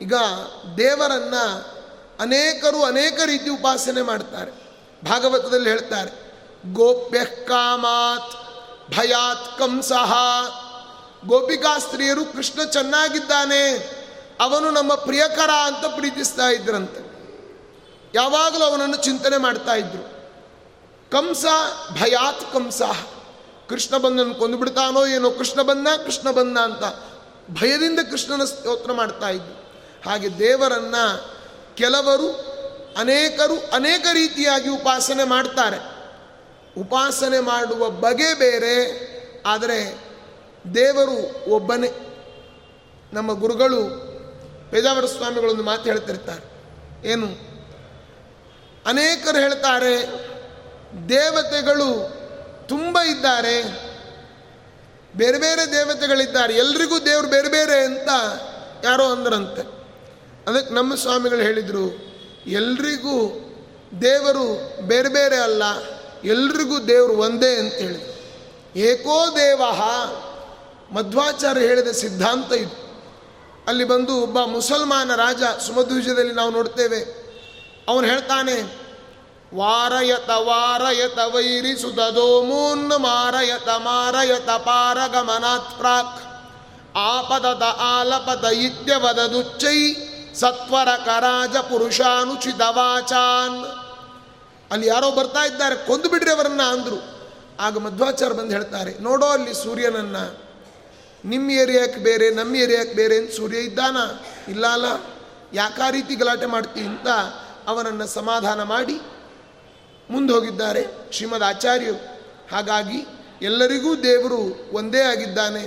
ಈಗ ದೇವರನ್ನು ಅನೇಕರು ಅನೇಕ ರೀತಿ ಉಪಾಸನೆ ಮಾಡ್ತಾರೆ. ಭಾಗವತದಲ್ಲಿ ಹೇಳ್ತಾರೆ, ಗೋಪ್ಯ ಕಾಮಾತ್ ಭಯಾತ್ ಕಂಸಹ ಗೋಪಿಕಾ ಸ್ತ್ರೀಯರು ಕೃಷ್ಣ ಚೆನ್ನಾಗಿದ್ದಾನೆ, ಅವನು ನಮ್ಮ ಪ್ರಿಯಕರ ಅಂತ ಪ್ರೀತಿಸ್ತಾ ಇದ್ರಂತೆ. ಯಾವಾಗಲೂ ಅವನನ್ನು ಚಿಂತನೆ ಮಾಡ್ತಾ ಇದ್ರು. ಕಂಸ ಭಯಾತ್ ಕಂಸ. ಕೃಷ್ಣ ಬಂದನ್ನು ಕೊಂದು ಬಿಡ್ತಾನೋ ಏನೋ, ಕೃಷ್ಣ ಬಂದ ಕೃಷ್ಣ ಬಂದ ಅಂತ ಭಯದಿಂದ ಕೃಷ್ಣನ ಸ್ತೋತ್ರ ಮಾಡ್ತಾ ಇದ್ರು. ಹಾಗೆ ದೇವರನ್ನ ಕೆಲವರು ಅನೇಕರು ಅನೇಕ ರೀತಿಯಾಗಿ ಉಪಾಸನೆ ಮಾಡ್ತಾರೆ. ಉಪಾಸನೆ ಮಾಡುವ ಬಗೆ ಬೇರೆ, ಆದರೆ ದೇವರು ಒಬ್ಬನೇ. ನಮ್ಮ ಗುರುಗಳು ಪೇಜಾವರ ಸ್ವಾಮಿಗಳೊಂದು ಮಾತು ಹೇಳ್ತಿರ್ತಾರೆ. ಏನು? ಅನೇಕರು ಹೇಳ್ತಾರೆ, ದೇವತೆಗಳು ತುಂಬ ಇದ್ದಾರೆ, ಬೇರೆ ಬೇರೆ ದೇವತೆಗಳಿದ್ದಾರೆ, ಎಲ್ರಿಗೂ ದೇವರು ಬೇರೆ ಬೇರೆ ಅಂತ ಯಾರೋ ಅಂದ್ರಂತೆ. ಅದಕ್ಕೆ ನಮ್ಮ ಸ್ವಾಮಿಗಳು ಹೇಳಿದರು, ಎಲ್ರಿಗೂ ದೇವರು ಬೇರೆ ಬೇರೆ ಅಲ್ಲ, ಎಲ್ರಿಗೂ ದೇವರು ಒಂದೇ ಅಂತ ಹೇಳಿದರು. ಏಕೋ ದೇವ, ಮಧ್ವಾಚಾರ್ಯ ಹೇಳಿದ ಸಿದ್ಧಾಂತ ಇದು. ಅಲ್ಲಿ ಬಂದು ಒಬ್ಬ ಮುಸಲ್ಮಾನ ರಾಜ ಸುಮಧ್ವಿಜದಲ್ಲಿ ನಾವು ನೋಡ್ತೇವೆ, ಅವನು ಹೇಳ್ತಾನೆ, ವಾರಯತ ವಾರಯತ ವೈರಿ ಸುತದೋ ಮೂನ್ನ ಮಾರಯತ ಮಾರಯತ ಪಾರಗಮನಾತ್ ಪ್ರಾಕ್. ಆಪದದ ಆಲಪದ ಇತ್ಯವದದುಚ್ಚೈ ಸತ್ವರ ಕರಾಜ ಪುರುಷಾನುಚಿತ ವಾಚಾನ್ ಅಲ್ಲಿ ಯಾರೋ ಬರ್ತಾ ಇದ್ದಾರೆ, ಕೊಂದು ಬಿಡ್ರಿ ಅವರನ್ನ ಅಂದರು. ಆಗ ಮಧ್ವಾಚಾರ ಬಂದು ಹೇಳ್ತಾರೆ, ನೋಡೋ ಅಲ್ಲಿ ಸೂರ್ಯನನ್ನ. ನಿಮ್ಮ ಏರಿಯಾಕ್ಕೆ ಬೇರೆ, ನಮ್ಮ ಏರಿಯಾಕ್ಕೆ ಬೇರೆ ಅಂತ ಸೂರ್ಯ ಇದ್ದಾನ? ಇಲ್ಲ ಅಲ್ಲ, ಯಾಕ ರೀತಿ ಗಲಾಟೆ ಮಾಡ್ತೀವಿ ಅಂತ ಅವನನ್ನು ಸಮಾಧಾನ ಮಾಡಿ ಮುಂದೆ ಹೋಗಿದ್ದಾರೆ ಶ್ರೀಮದ್ ಆಚಾರ್ಯರು. ಹಾಗಾಗಿ ಎಲ್ಲರಿಗೂ ದೇವರು ಒಂದೇ ಆಗಿದ್ದಾನೆ,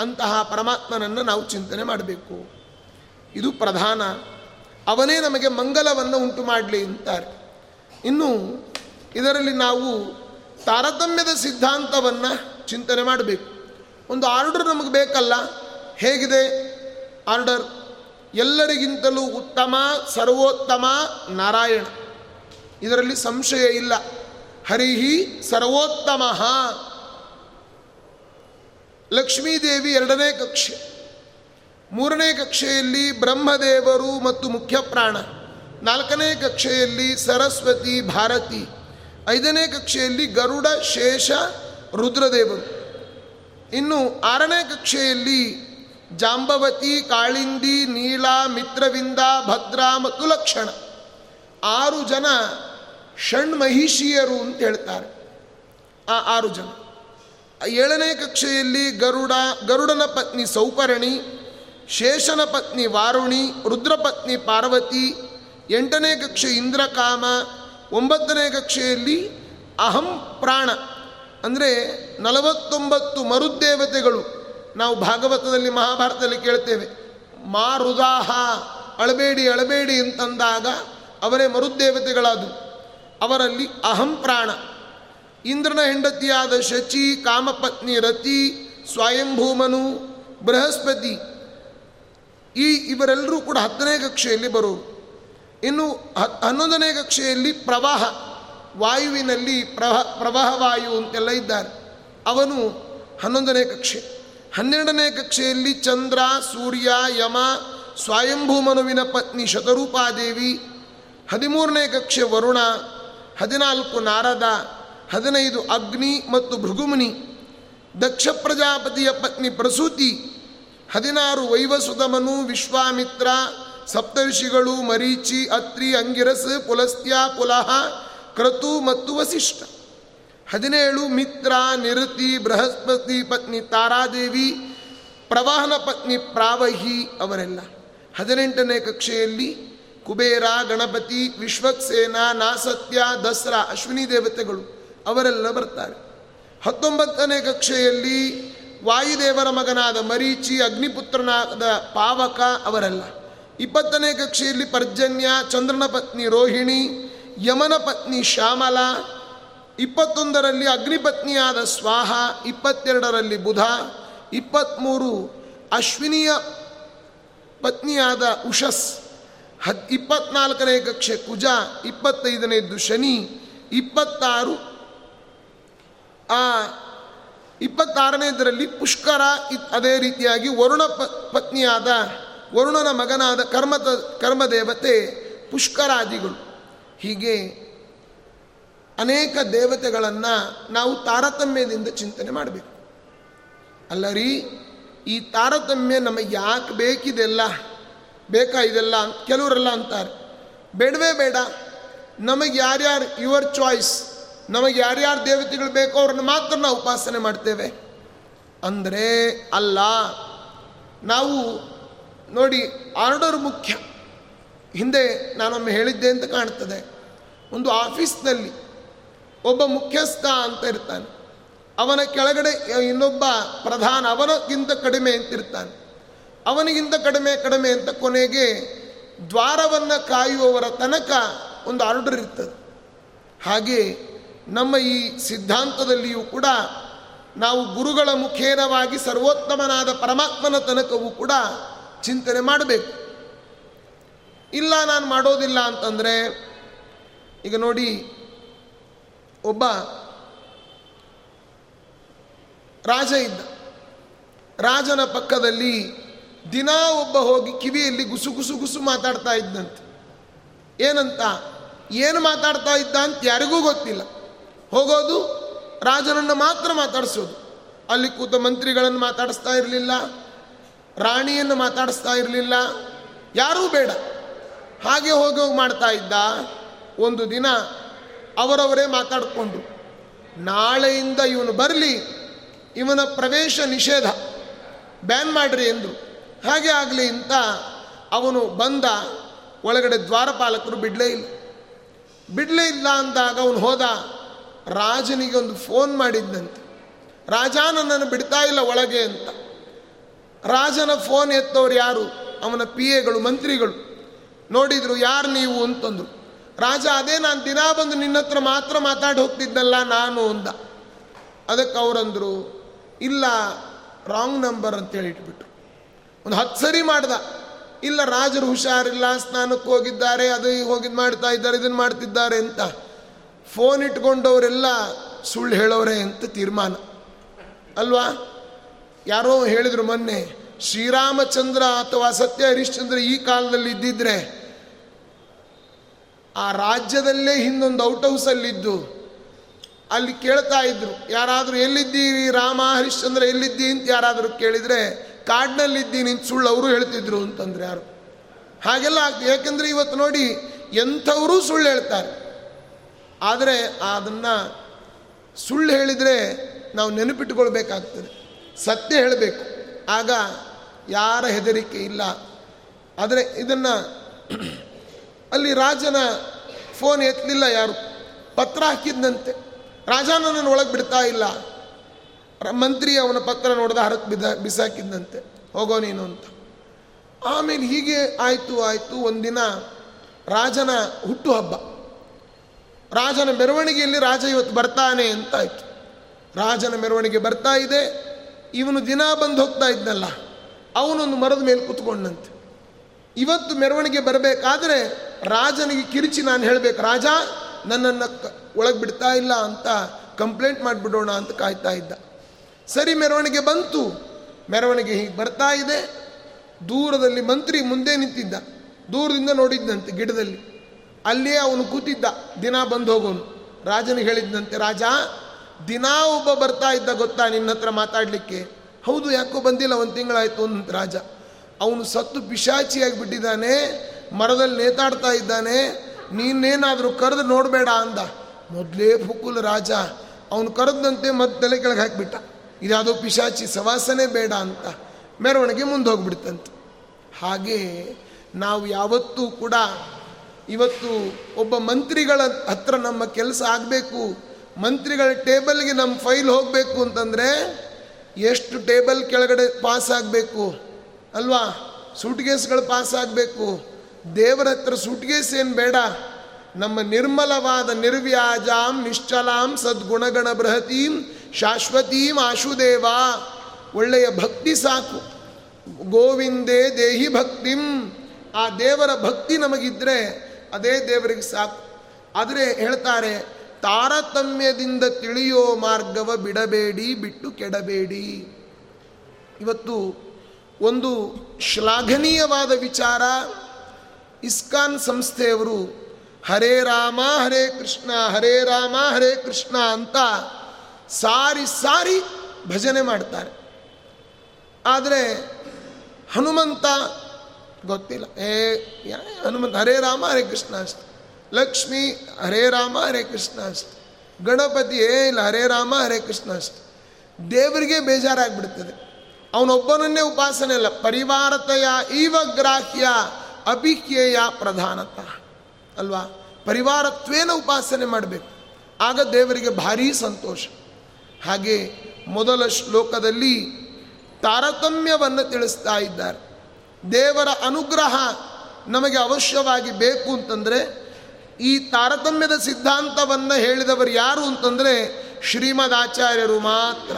ಅಂತಹ ಪರಮಾತ್ಮನನ್ನು ನಾವು ಚಿಂತನೆ ಮಾಡಬೇಕು. ಇದು ಪ್ರಧಾನ. ಅವನೇ ನಮಗೆ ಮಂಗಲವನ್ನು ಉಂಟು ಮಾಡಲಿ ಅಂತಾರೆ. ಇನ್ನು ಇದರಲ್ಲಿ ನಾವು ತಾರತಮ್ಯದ ಸಿದ್ಧಾಂತವನ್ನು ಚಿಂತನೆ ಮಾಡಬೇಕು. ಒಂದು ಆರ್ಡರ್ ನಮಗೆ ಬೇಕಲ್ಲ, ಹೇಗಿದೆ? ಆರ್ಡರ್, ಎಲ್ಲರಿಗಿಂತಲೂ ಉತ್ತಮ, ಸರ್ವೋತ್ತಮ ನಾರಾಯಣ. ಇದರಲ್ಲಿ ಸಂಶಯ ಇಲ್ಲ. ಹರಿಹಿ ಸರ್ವೋತ್ತಮ. ಲಕ್ಷ್ಮೀದೇವಿ ಎರಡನೇ ಕಕ್ಷೆ. ಮೂರನೇ ಕಕ್ಷೆಯಲ್ಲಿ ಬ್ರಹ್ಮದೇವರು ಮತ್ತು ಮುಖ್ಯ ಪ್ರಾಣ ನಾಲ್ಕನೇ ಕಕ್ಷೆಯಲ್ಲಿ ಸರಸ್ವತಿ, ಭಾರತಿ. ಐದನೇ ಕಕ್ಷೆಯಲ್ಲಿ ಗರುಡ, ಶೇಷ, ರುದ್ರದೇವರು. ಇನ್ನು ಆರನೇ ಕಕ್ಷೆಯಲ್ಲಿ ಜಾಂಬವತಿ, ಕಾಳಿಂದಿ ನೀಳ ಮಿತ್ರವಿಂದ, ಭದ್ರ ಮತ್ತು ಲಕ್ಷಣ. ಆರು ಜನ ಷಣ್ಮಹಿಷಿಯರು ಅಂತ ಹೇಳ್ತಾರೆ. ಆ ಆರು ಜನ. ಏಳನೇ ಕಕ್ಷೆಯಲ್ಲಿ ಗರುಡ, ಗರುಡನ ಪತ್ನಿ ಸೌಪರ್ಣಿ ಶೇಷನ ಪತ್ನಿ ವಾರುಣಿ, ರುದ್ರಪತ್ನಿ ಪಾರ್ವತಿ, ಎಂಟನೇ ಕಕ್ಷೆ ಇಂದ್ರಕಾಮ, ಒಂಬತ್ತನೇ ಕಕ್ಷೆಯಲ್ಲಿ ಅಹಂ ಪ್ರಾಣ. ಅಂದರೆ ನಲವತ್ತೊಂಬತ್ತು ಮರುದೇವತೆಗಳು ನಾವು ಭಾಗವತದಲ್ಲಿ ಮಹಾಭಾರತದಲ್ಲಿ ಕೇಳ್ತೇವೆ. ಮಾರುದಾಹ, ಅಳಬೇಡಿ ಅಳಬೇಡಿ ಅಂತಂದಾಗ ಅವರೇ ಮರುದೇವತೆಗಳಾದವು ಅವರಲ್ಲಿ ಅಹಂ ಪ್ರಾಣ. ಇಂದ್ರನ ಹೆಂಡತಿಯಾದ ಶಚಿ, ಕಾಮಪತ್ನಿ ರತಿ, ಸ್ವಯಂಭೂಮನು, ಬೃಹಸ್ಪತಿ ಈ ಇವರೆಲ್ಲರೂ ಕೂಡ ಹತ್ತನೇ ಕಕ್ಷೆಯಲ್ಲಿ ಬರೋರು. ಇನ್ನು ಹನ್ನೊಂದನೇ ಕಕ್ಷೆಯಲ್ಲಿ ಪ್ರವಾಹ, ವಾಯುವಿನಲ್ಲಿ ಪ್ರವಾಹ ಪ್ರವಾಹ, ವಾಯು ಅಂತೆಲ್ಲ ಇದ್ದಾರೆ. ಅವನು ಹನ್ನೊಂದನೇ ಕಕ್ಷೆ. ಹನ್ನೆರಡನೇ ಕಕ್ಷೆಯಲ್ಲಿ ಚಂದ್ರ, ಸೂರ್ಯ, ಯಮ ಸ್ವಯಂಭೂಮನುವಿನ ಪತ್ನಿ ಶತರೂಪಾದೇವಿ, ಹದಿಮೂರನೇ ಕಕ್ಷೆ ವರುಣ, ಹದಿನಾಲ್ಕು ನಾರದ, ಹದಿನೈದು ಅಗ್ನಿ ಮತ್ತು ಭೃಗುಮುನಿ, ದಕ್ಷ ಪ್ರಜಾಪತಿಯ ಪತ್ನಿ ಪ್ರಸೂತಿ ಹದಿನಾರು ವೈವಸುತಮನು ವಿಶ್ವಾಮಿತ್ರ ಸಪ್ತರ್ಷಿಗಳು ಮರೀಚಿ, ಅತ್ರಿ, ಅಂಗಿರಸ್, ಪುಲಸ್ತ್ಯ, ಪುಲಹ, ಕ್ರತು ಮತ್ತು ವಸಿಷ್ಠ. ಹದಿನೇಳು, ಮಿತ್ರ, ನಿರುತಿ, ಬೃಹಸ್ಪತಿ ಪತ್ನಿ ತಾರಾದೇವಿ, ಪ್ರವಾಹನ ಪತ್ನಿ ಪ್ರಾವಹಿ ಅವರೆಲ್ಲ. ಹದಿನೆಂಟನೇ ಕಕ್ಷೆಯಲ್ಲಿ ಕುಬೇರ, ಗಣಪತಿ, ವಿಶ್ವಕ್ಸೇನ, ನಾಸತ್ಯ, ದಸರಾ, ಅಶ್ವಿನಿ ದೇವತೆಗಳು ಅವರೆಲ್ಲ ಬರ್ತಾರೆ. ಹತ್ತೊಂಬತ್ತನೇ ಕಕ್ಷೆಯಲ್ಲಿ ವಾಯುದೇವರ ಮಗನಾದ ಮರೀಚಿ, ಅಗ್ನಿಪುತ್ರನಾದ ಪಾವಕ ಅವರೆಲ್ಲ. ಇಪ್ಪತ್ತನೇ ಕಕ್ಷೆಯಲ್ಲಿ ಪರ್ಜನ್ಯ, ಚಂದ್ರನ ಪತ್ನಿ ರೋಹಿಣಿ, ಯಮನ ಪತ್ನಿ ಶ್ಯಾಮಲ, ಇಪ್ಪತ್ತೊಂದರಲ್ಲಿ ಅಗ್ನಿಪತ್ನಿಯಾದ ಸ್ವಾಹ, ಇಪ್ಪತ್ತೆರಡರಲ್ಲಿ ಬುಧ ಇಪ್ಪತ್ತ್ಮೂರು ಅಶ್ವಿನಿಯ ಪತ್ನಿಯಾದ ಉಷಸ್, ಹದ್, ಇಪ್ಪತ್ನಾಲ್ಕನೇ ಕಕ್ಷೆ ಕುಜ, ಇಪ್ಪತ್ತೈದನೇದ್ದು ಶನಿ, ಇಪ್ಪತ್ತಾರು ಆ ಇಪ್ಪತ್ತಾರನೇದರಲ್ಲಿ ಪುಷ್ಕರ ಅದೇ ರೀತಿಯಾಗಿ ವರುಣ ಪತ್ನಿಯಾದ ವರುಣನ ಮಗನಾದ ಕರ್ಮದ ಕರ್ಮದೇವತೆ ಪುಷ್ಕರಾದಿಗಳು. ಹೀಗೆ ಅನೇಕ ದೇವತೆಗಳನ್ನು ನಾವು ತಾರತಮ್ಯದಿಂದ ಚಿಂತನೆ ಮಾಡಬೇಕು. ಅಲ್ಲರಿ ಈ ತಾರತಮ್ಯ ನಮಗೆ ಯಾಕೆ ಬೇಕಿದೆಲ್ಲ? ಬೇಕಾ ಇದೆಲ್ಲ ಕೆಲವರೆಲ್ಲ ಅಂತಾರೆ. ಬೇಡವೇ ಬೇಡ. ನಮಗೆ ಯಾರ್ಯಾರು ಯುವರ್ ಚಾಯ್ಸ್ ನಮಗೆ ಯಾರ್ಯಾರು ದೇವತೆಗಳು ಬೇಕೋ ಅವ್ರನ್ನ ಮಾತ್ರ ನಾವು ಉಪಾಸನೆ ಮಾಡ್ತೇವೆ. ಅಂದರೆ ಅಲ್ಲ, ನಾವು ನೋಡಿ ಆರ್ಡರ್ ಮುಖ್ಯ. ಹಿಂದೆ ನಾನೊಮ್ಮೆ ಹೇಳಿದ್ದೆ ಅಂತ ಕಾಣ್ತದೆ. ಒಂದು ಆಫೀಸ್ನಲ್ಲಿ ಒಬ್ಬ ಮುಖ್ಯಸ್ಥ ಅಂತ ಇರ್ತಾನೆ. ಅವನ ಕೆಳಗಡೆ ಇನ್ನೊಬ್ಬ ಪ್ರಧಾನ ಅವನಕ್ಕಿಂತ ಕಡಿಮೆ ಅಂತಿರ್ತಾನೆ ಅವನಿಗಿಂತ ಕಡಿಮೆ ಕಡಿಮೆ ಅಂತ ಕೊನೆಗೆ ದ್ವಾರವನ್ನು ಕಾಯುವವರ ತನಕ ಒಂದು ಆರ್ಡರ್ ಇರ್ತದೆ. ಹಾಗೆ ನಮ್ಮ ಈ ಸಿದ್ಧಾಂತದಲ್ಲಿಯೂ ಕೂಡ ನಾವು ಗುರುಗಳ ಮುಖೇನವಾಗಿ ಸರ್ವೋತ್ತಮನಾದ ಪರಮಾತ್ಮನ ತನಕವೂ ಕೂಡ ಚಿಂತನೆ ಮಾಡಬೇಕು. ಇಲ್ಲ, ನಾನು ಮಾಡೋದಿಲ್ಲ ಅಂತಂದರೆ, ಈಗ ನೋಡಿ, ಒಬ್ಬ ರಾಜ ಇದ್ದ. ರಾಜನ ಪಕ್ಕದಲ್ಲಿ ದಿನಾ ಒಬ್ಬ ಹೋಗಿ ಕಿವಿಯಲ್ಲಿ ಗುಸು ಗುಸು ಗುಸು ಮಾತಾಡ್ತಾ ಇದ್ದಂತೆ. ಏನಂತ? ಏನು ಮಾತಾಡ್ತಾ ಇದ್ದ ಅಂತ ಯಾರಿಗೂ ಗೊತ್ತಿಲ್ಲ. ಹೋಗೋದು? ರಾಜನನ್ನು ಮಾತ್ರ ಮಾತಾಡಿಸೋದು. ಅಲ್ಲಿ ಕೂತ ಮಂತ್ರಿಗಳನ್ನು ಮಾತಾಡಿಸ್ತಾ ಇರಲಿಲ್ಲ. ರಾಣಿಯನ್ನು ಮಾತಾಡಿಸ್ತಾ ಇರಲಿಲ್ಲ. ಯಾರೂ ಬೇಡ. ಹಾಗೆ ಹೋಗಿ ಹೋಗಿ ಮಾಡ್ತಾ ಇದ್ದ ಒಂದು ದಿನ ಅವರವರೇ ಮಾತಾಡಿಕೊಂಡ್ರು ನಾಳೆಯಿಂದ ಇವನು ಬರಲಿ, ಇವನ ಪ್ರವೇಶ ನಿಷೇಧ, ಬ್ಯಾನ್ ಮಾಡ್ರಿ ಎಂದು. ಹಾಗೆ ಆಗಲಿ ಅಂತ ಅವನು ಬಂದ, ಒಳಗಡೆ ದ್ವಾರಪಾಲಕರು ಬಿಡಲೇ ಇಲ್ಲ. ಬಿಡಲೇ ಇಲ್ಲ ಅಂದಾಗ ಅವನು ಹೋದ ರಾಜನಿಗೆ ಒಂದು ಫೋನ್ ಮಾಡಿದ್ದಂತೆ. ರಾಜ ನನ್ನನ್ನು ಬಿಡ್ತಾ ಇಲ್ಲ ಒಳಗೆ ಅಂತ. ರಾಜನ ಫೋನ್ ಎತ್ತವ್ರು ಯಾರು? ಅವನ ಪಿ ಎಗಳು ಮಂತ್ರಿಗಳು. ನೋಡಿದ್ರು ಯಾರು ನೀವು ಅಂತಂದ್ರು. ರಾಜ, ಅದೇ ನಾನು ದಿನಾ ಬಂದು ನಿನ್ನ ಹತ್ರ ಮಾತ್ರ ಮಾತಾಡಿ ಹೋಗ್ತಿದ್ದಲ್ಲ ನಾನು ಅಂದ. ಅದಕ್ಕೆ ಅವರಂದ್ರು, ಇಲ್ಲ ರಾಂಗ್ ನಂಬರ್ ಅಂತೇಳಿ ಇಟ್ಬಿಟ್ರು ಒಂದು ಹತ್ತು ಸರಿ ಮಾಡ್ದ. ಇಲ್ಲ, ರಾಜರು ಹುಷಾರಿಲ್ಲ, ಸ್ನಾನಕ್ಕೆ ಹೋಗಿದ್ದಾರೆ, ಅದು ಹೋಗಿದ್ದು ಮಾಡ್ತಾ ಇದ್ದಾರೆ ಇದನ್ನು ಮಾಡ್ತಿದ್ದಾರೆ ಅಂತ. ಫೋನ್ ಇಟ್ಕೊಂಡವರೆಲ್ಲ ಸುಳ್ಳು ಹೇಳೋರೆ ಅಂತ ತೀರ್ಮಾನ. ಅಲ್ವಾ? ಯಾರೋ ಹೇಳಿದ್ರು ಮೊನ್ನೆ, ಶ್ರೀರಾಮಚಂದ್ರ ಅಥವಾ ಸತ್ಯ ಹರಿಶ್ಚಂದ್ರ ಈ ಕಾಲದಲ್ಲಿ ಇದ್ದಿದ್ರೆ, ಆ ರಾಜ್ಯದಲ್ಲೇ ಹಿಂದೊಂದು ಔಟ್ ಹೌಸಲ್ಲಿದ್ದು ಅಲ್ಲಿ ಕೇಳ್ತಾ ಇದ್ರು, ಯಾರಾದರೂ ಎಲ್ಲಿದ್ದೀರಿ ರಾಮ ಹರಿಶ್ಚಂದ್ರ, ಎಲ್ಲಿದ್ದೀ ಅಂತ ಯಾರಾದರೂ ಕೇಳಿದರೆ ಕಾಡಿನಲ್ಲಿದ್ದೀನಿ ಅಂತ ಸುಳ್ಳು ಅವರು ಹೇಳ್ತಿದ್ರು ಅಂತಂದ್ರೆ ಯಾರು? ಹಾಗೆಲ್ಲ ಆಗ್ತದೆ. ಯಾಕೆಂದರೆ ಇವತ್ತು ನೋಡಿ, ಎಂಥವರು ಸುಳ್ಳು ಹೇಳ್ತಾರೆ. ಆದರೆ ಅದನ್ನು ಸುಳ್ಳು ಹೇಳಿದರೆ ನಾವು ನೆನಪಿಟ್ಟುಕೊಳ್ಬೇಕಾಗ್ತದೆ. ಸತ್ಯ ಹೇಳಬೇಕು. ಆಗ ಯಾರ ಹೆದರಿಕೆ ಇಲ್ಲ. ಆದರೆ ಇದನ್ನು ಅಲ್ಲಿ ರಾಜನ ಫೋನ್ ಎತ್ತಲಿಲ್ಲ ಯಾರು? ಪತ್ರ ಹಾಕಿದ್ದಂತೆ ರಾಜ ಒಳಗೆ ಬಿಡ್ತಾ ಇಲ್ಲ. ಮಂತ್ರಿ ಅವನ ಪತ್ರ ನೋಡಿದ ಹರಕ್ಕೆ ಬಿದ್ದ ಬಿಸಾಕಿದ್ದಂತೆ ಹೋಗೋ ನೀನು ಅಂತ. ಆಮೇಲೆ ಹೀಗೆ ಆಯಿತು ಆಯಿತು. ಒಂದಿನ ರಾಜನ ಹುಟ್ಟುಹಬ್ಬ ರಾಜನ ಮೆರವಣಿಗೆಯಲ್ಲಿ ರಾಜ ಇವತ್ತು ಬರ್ತಾನೆ ಅಂತ ಆಯಿತು ರಾಜನ ಮೆರವಣಿಗೆ ಬರ್ತಾ ಇದೆ, ಇವನು ದಿನ ಬಂದು ಹೋಗ್ತಾ ಇದ್ನಲ್ಲ, ಅವನೊಂದು ಮರದ ಮೇಲೆ ಕೂತ್ಕೊಂಡಂತೆ. ಇವತ್ತು ಮೆರವಣಿಗೆ ಬರಬೇಕಾದ್ರೆ ರಾಜನಿಗೆ ಕಿರಿಚಿ ನಾನು ಹೇಳಬೇಕು, ರಾಜ, ನನ್ನನ್ನು ಒಳಗೆ ಬಿಡ್ತಾ ಇಲ್ಲ ಅಂತ ಕಂಪ್ಲೇಂಟ್ ಮಾಡಿಬಿಡೋಣ ಅಂತ ಕಾಯ್ತಾ ಇದ್ದ. ಸರಿ, ಮೆರವಣಿಗೆ ಬಂತು. ಮೆರವಣಿಗೆ ಹೀಗೆ ಬರ್ತಾ ಇದೆ. ದೂರದಲ್ಲಿ ಮಂತ್ರಿ ಮುಂದೆ ನಿಂತಿದ್ದ. ದೂರದಿಂದ ನೋಡಿದ್ದಂತೆ ಗಿಡದಲ್ಲಿ. ಅಲ್ಲಿಯೇ ಅವನು ಕೂತಿದ್ದ. ದಿನ ಬಂದು ಹೋಗೋನು. ರಾಜನಿಗೆ ಹೇಳಿದ್ದಂತೆ ರಾಜ, ದಿನ ಒಬ್ಬ ಬರ್ತಾ ಇದ್ದ ಗೊತ್ತಾ ನಿನ್ನ ಹತ್ರ ಮಾತಾಡಲಿಕ್ಕೆ? ಹೌದು, ಯಾಕೋ ಬಂದಿಲ್ಲ, ಒಂದು ತಿಂಗಳಾಯಿತು ಅಂತ ರಾಜ. ಅವನು ಸತ್ತು ಪಿಶಾಚಿಯಾಗಿ ಬಿಟ್ಟಿದ್ದಾನೆ, ಮರದಲ್ಲಿ ನೇತಾಡ್ತಾ ಇದ್ದಾನೆ, ನೀನೇನಾದರೂ ಕರೆದು ನೋಡಬೇಡ, ಅಂದ. ಮೊದಲೇ ಫುಕುಲ್ ರಾಜ, ಅವನು ಕರೆದಂತೆ ಮತ್ತೆ ತಲೆ ಕೆಳಗೆ ಹಾಕಿಬಿಟ್ಟ. ಇದ್ಯಾವುದೋ ಪಿಶಾಚಿ ಸವಾಸನೆ ಬೇಡ, ಅಂತ ಮೆರವಣಿಗೆ ಮುಂದೆ ಹೋಗ್ಬಿಡ್ತಂತೆ. ಹಾಗೆ ನಾವು ಯಾವತ್ತೂ ಕೂಡ ಇವತ್ತು ಒಬ್ಬ ಮಂತ್ರಿಗಳ ಹತ್ರ ನಮ್ಮ ಕೆಲಸ ಆಗಬೇಕು, ಮಂತ್ರಿಗಳ ಟೇಬಲ್ಗೆ ನಮ್ಮ ಫೈಲ್ ಹೋಗಬೇಕು ಅಂತಂದರೆ ಎಷ್ಟು ಟೇಬಲ್ ಕೆಳಗಡೆ ಪಾಸ್ ಆಗಬೇಕು, ಅಲ್ವಾ? ಸೂಟ್ಗೇಸ್ಗಳು ಪಾಸ್ ಆಗಬೇಕು. ದೇವರ ಹತ್ರ ಸೂಟ್ಗೇಸ್ ಏನು ಬೇಡ. ನಮ್ಮ ನಿರ್ಮಲವಾದ ನಿರ್ವ್ಯಾಜಾಂ, ನಿಶ್ಚಲಾಂ, ಸದ್ಗುಣಗಣ ಬೃಹತೀಂ, ಶಾಶ್ವತೀಂ ಆಶುದೇವ. ಒಳ್ಳೆಯ ಭಕ್ತಿ ಸಾಕು. ಗೋವಿಂದೇ ದೇಹಿ ಭಕ್ತಿಂ. ಆ ದೇವರ ಭಕ್ತಿ ನಮಗಿದ್ರೆ ಅದೇ ದೇವರಿಗೆ ಸಾಕು. ಆದರೆ ಹೇಳ್ತಾರೆ, ತಾರತಮ್ಯದಿಂದ ತಿಳಿಯೋ ಮಾರ್ಗವ ಬಿಡಬೇಡಿ, ಬಿಟ್ಟು ಕೆಡಬೇಡಿ. ಇವತ್ತು ಒಂದು ಶ್ಲಾಘನೀಯವಾದ ವಿಚಾರ. ಇಸ್ಕಾನ್ ಸಂಸ್ಥೆಯವರು ಹರೇ ರಾಮ, ಹರೇ ಕೃಷ್ಣ, ಹರೇ ರಾಮ, ಹರೇ ಕೃಷ್ಣ ಅಂತ ಸಾರಿ ಸಾರಿ ಭಜನೆ ಮಾಡ್ತಾರೆ. ಆದರೆ ಹನುಮಂತ ಗೊತ್ತಿಲ್ಲ. ಏ ಹನುಮಂತ, ಹರೇ ರಾಮ, ಹರೇ ಕೃಷ್ಣ ಅಷ್ಟೆ. ಲಕ್ಷ್ಮಿ, ಹರೇ ರಾಮ, ಹರೇ ಕೃಷ್ಣ ಅಷ್ಟೆ. ಗಣಪತಿ ಏ ಇಲ್ಲ, ಹರೇ ರಾಮ, ಹರೇ ಕೃಷ್ಣ ಅಷ್ಟೆ. ದೇವರಿಗೆ ಬೇಜಾರಾಗ್ಬಿಡ್ತದೆ. ಅವನೊಬ್ಬನನ್ನೇ ಉಪಾಸನೆ ಅಲ್ಲ ಪರಿವಾರತೆಯ ಈವ ಗ್ರಾಹ್ಯ ಅಭಿಹ್ಯೇಯ ಪ್ರಧಾನತ. ಅಲ್ವಾ? ಪರಿವಾರತ್ವೇನ ಉಪಾಸನೆ ಮಾಡಬೇಕು. ಆಗ ದೇವರಿಗೆ ಭಾರೀ ಸಂತೋಷ. ಹಾಗೆ ಮೊದಲ ಶ್ಲೋಕದಲ್ಲಿ ತಾರತಮ್ಯವನ್ನು ತಿಳಿಸ್ತಾ ಇದ್ದಾರೆ. ದೇವರ ಅನುಗ್ರಹ ನಮಗೆ ಅವಶ್ಯವಾಗಿ ಬೇಕು ಅಂತಂದರೆ, ಈ ತಾರತಮ್ಯದ ಸಿದ್ಧಾಂತವನ್ನು ಹೇಳಿದವರು ಯಾರು ಅಂತಂದರೆ ಶ್ರೀಮದ್ ಆಚಾರ್ಯರು ಮಾತ್ರ.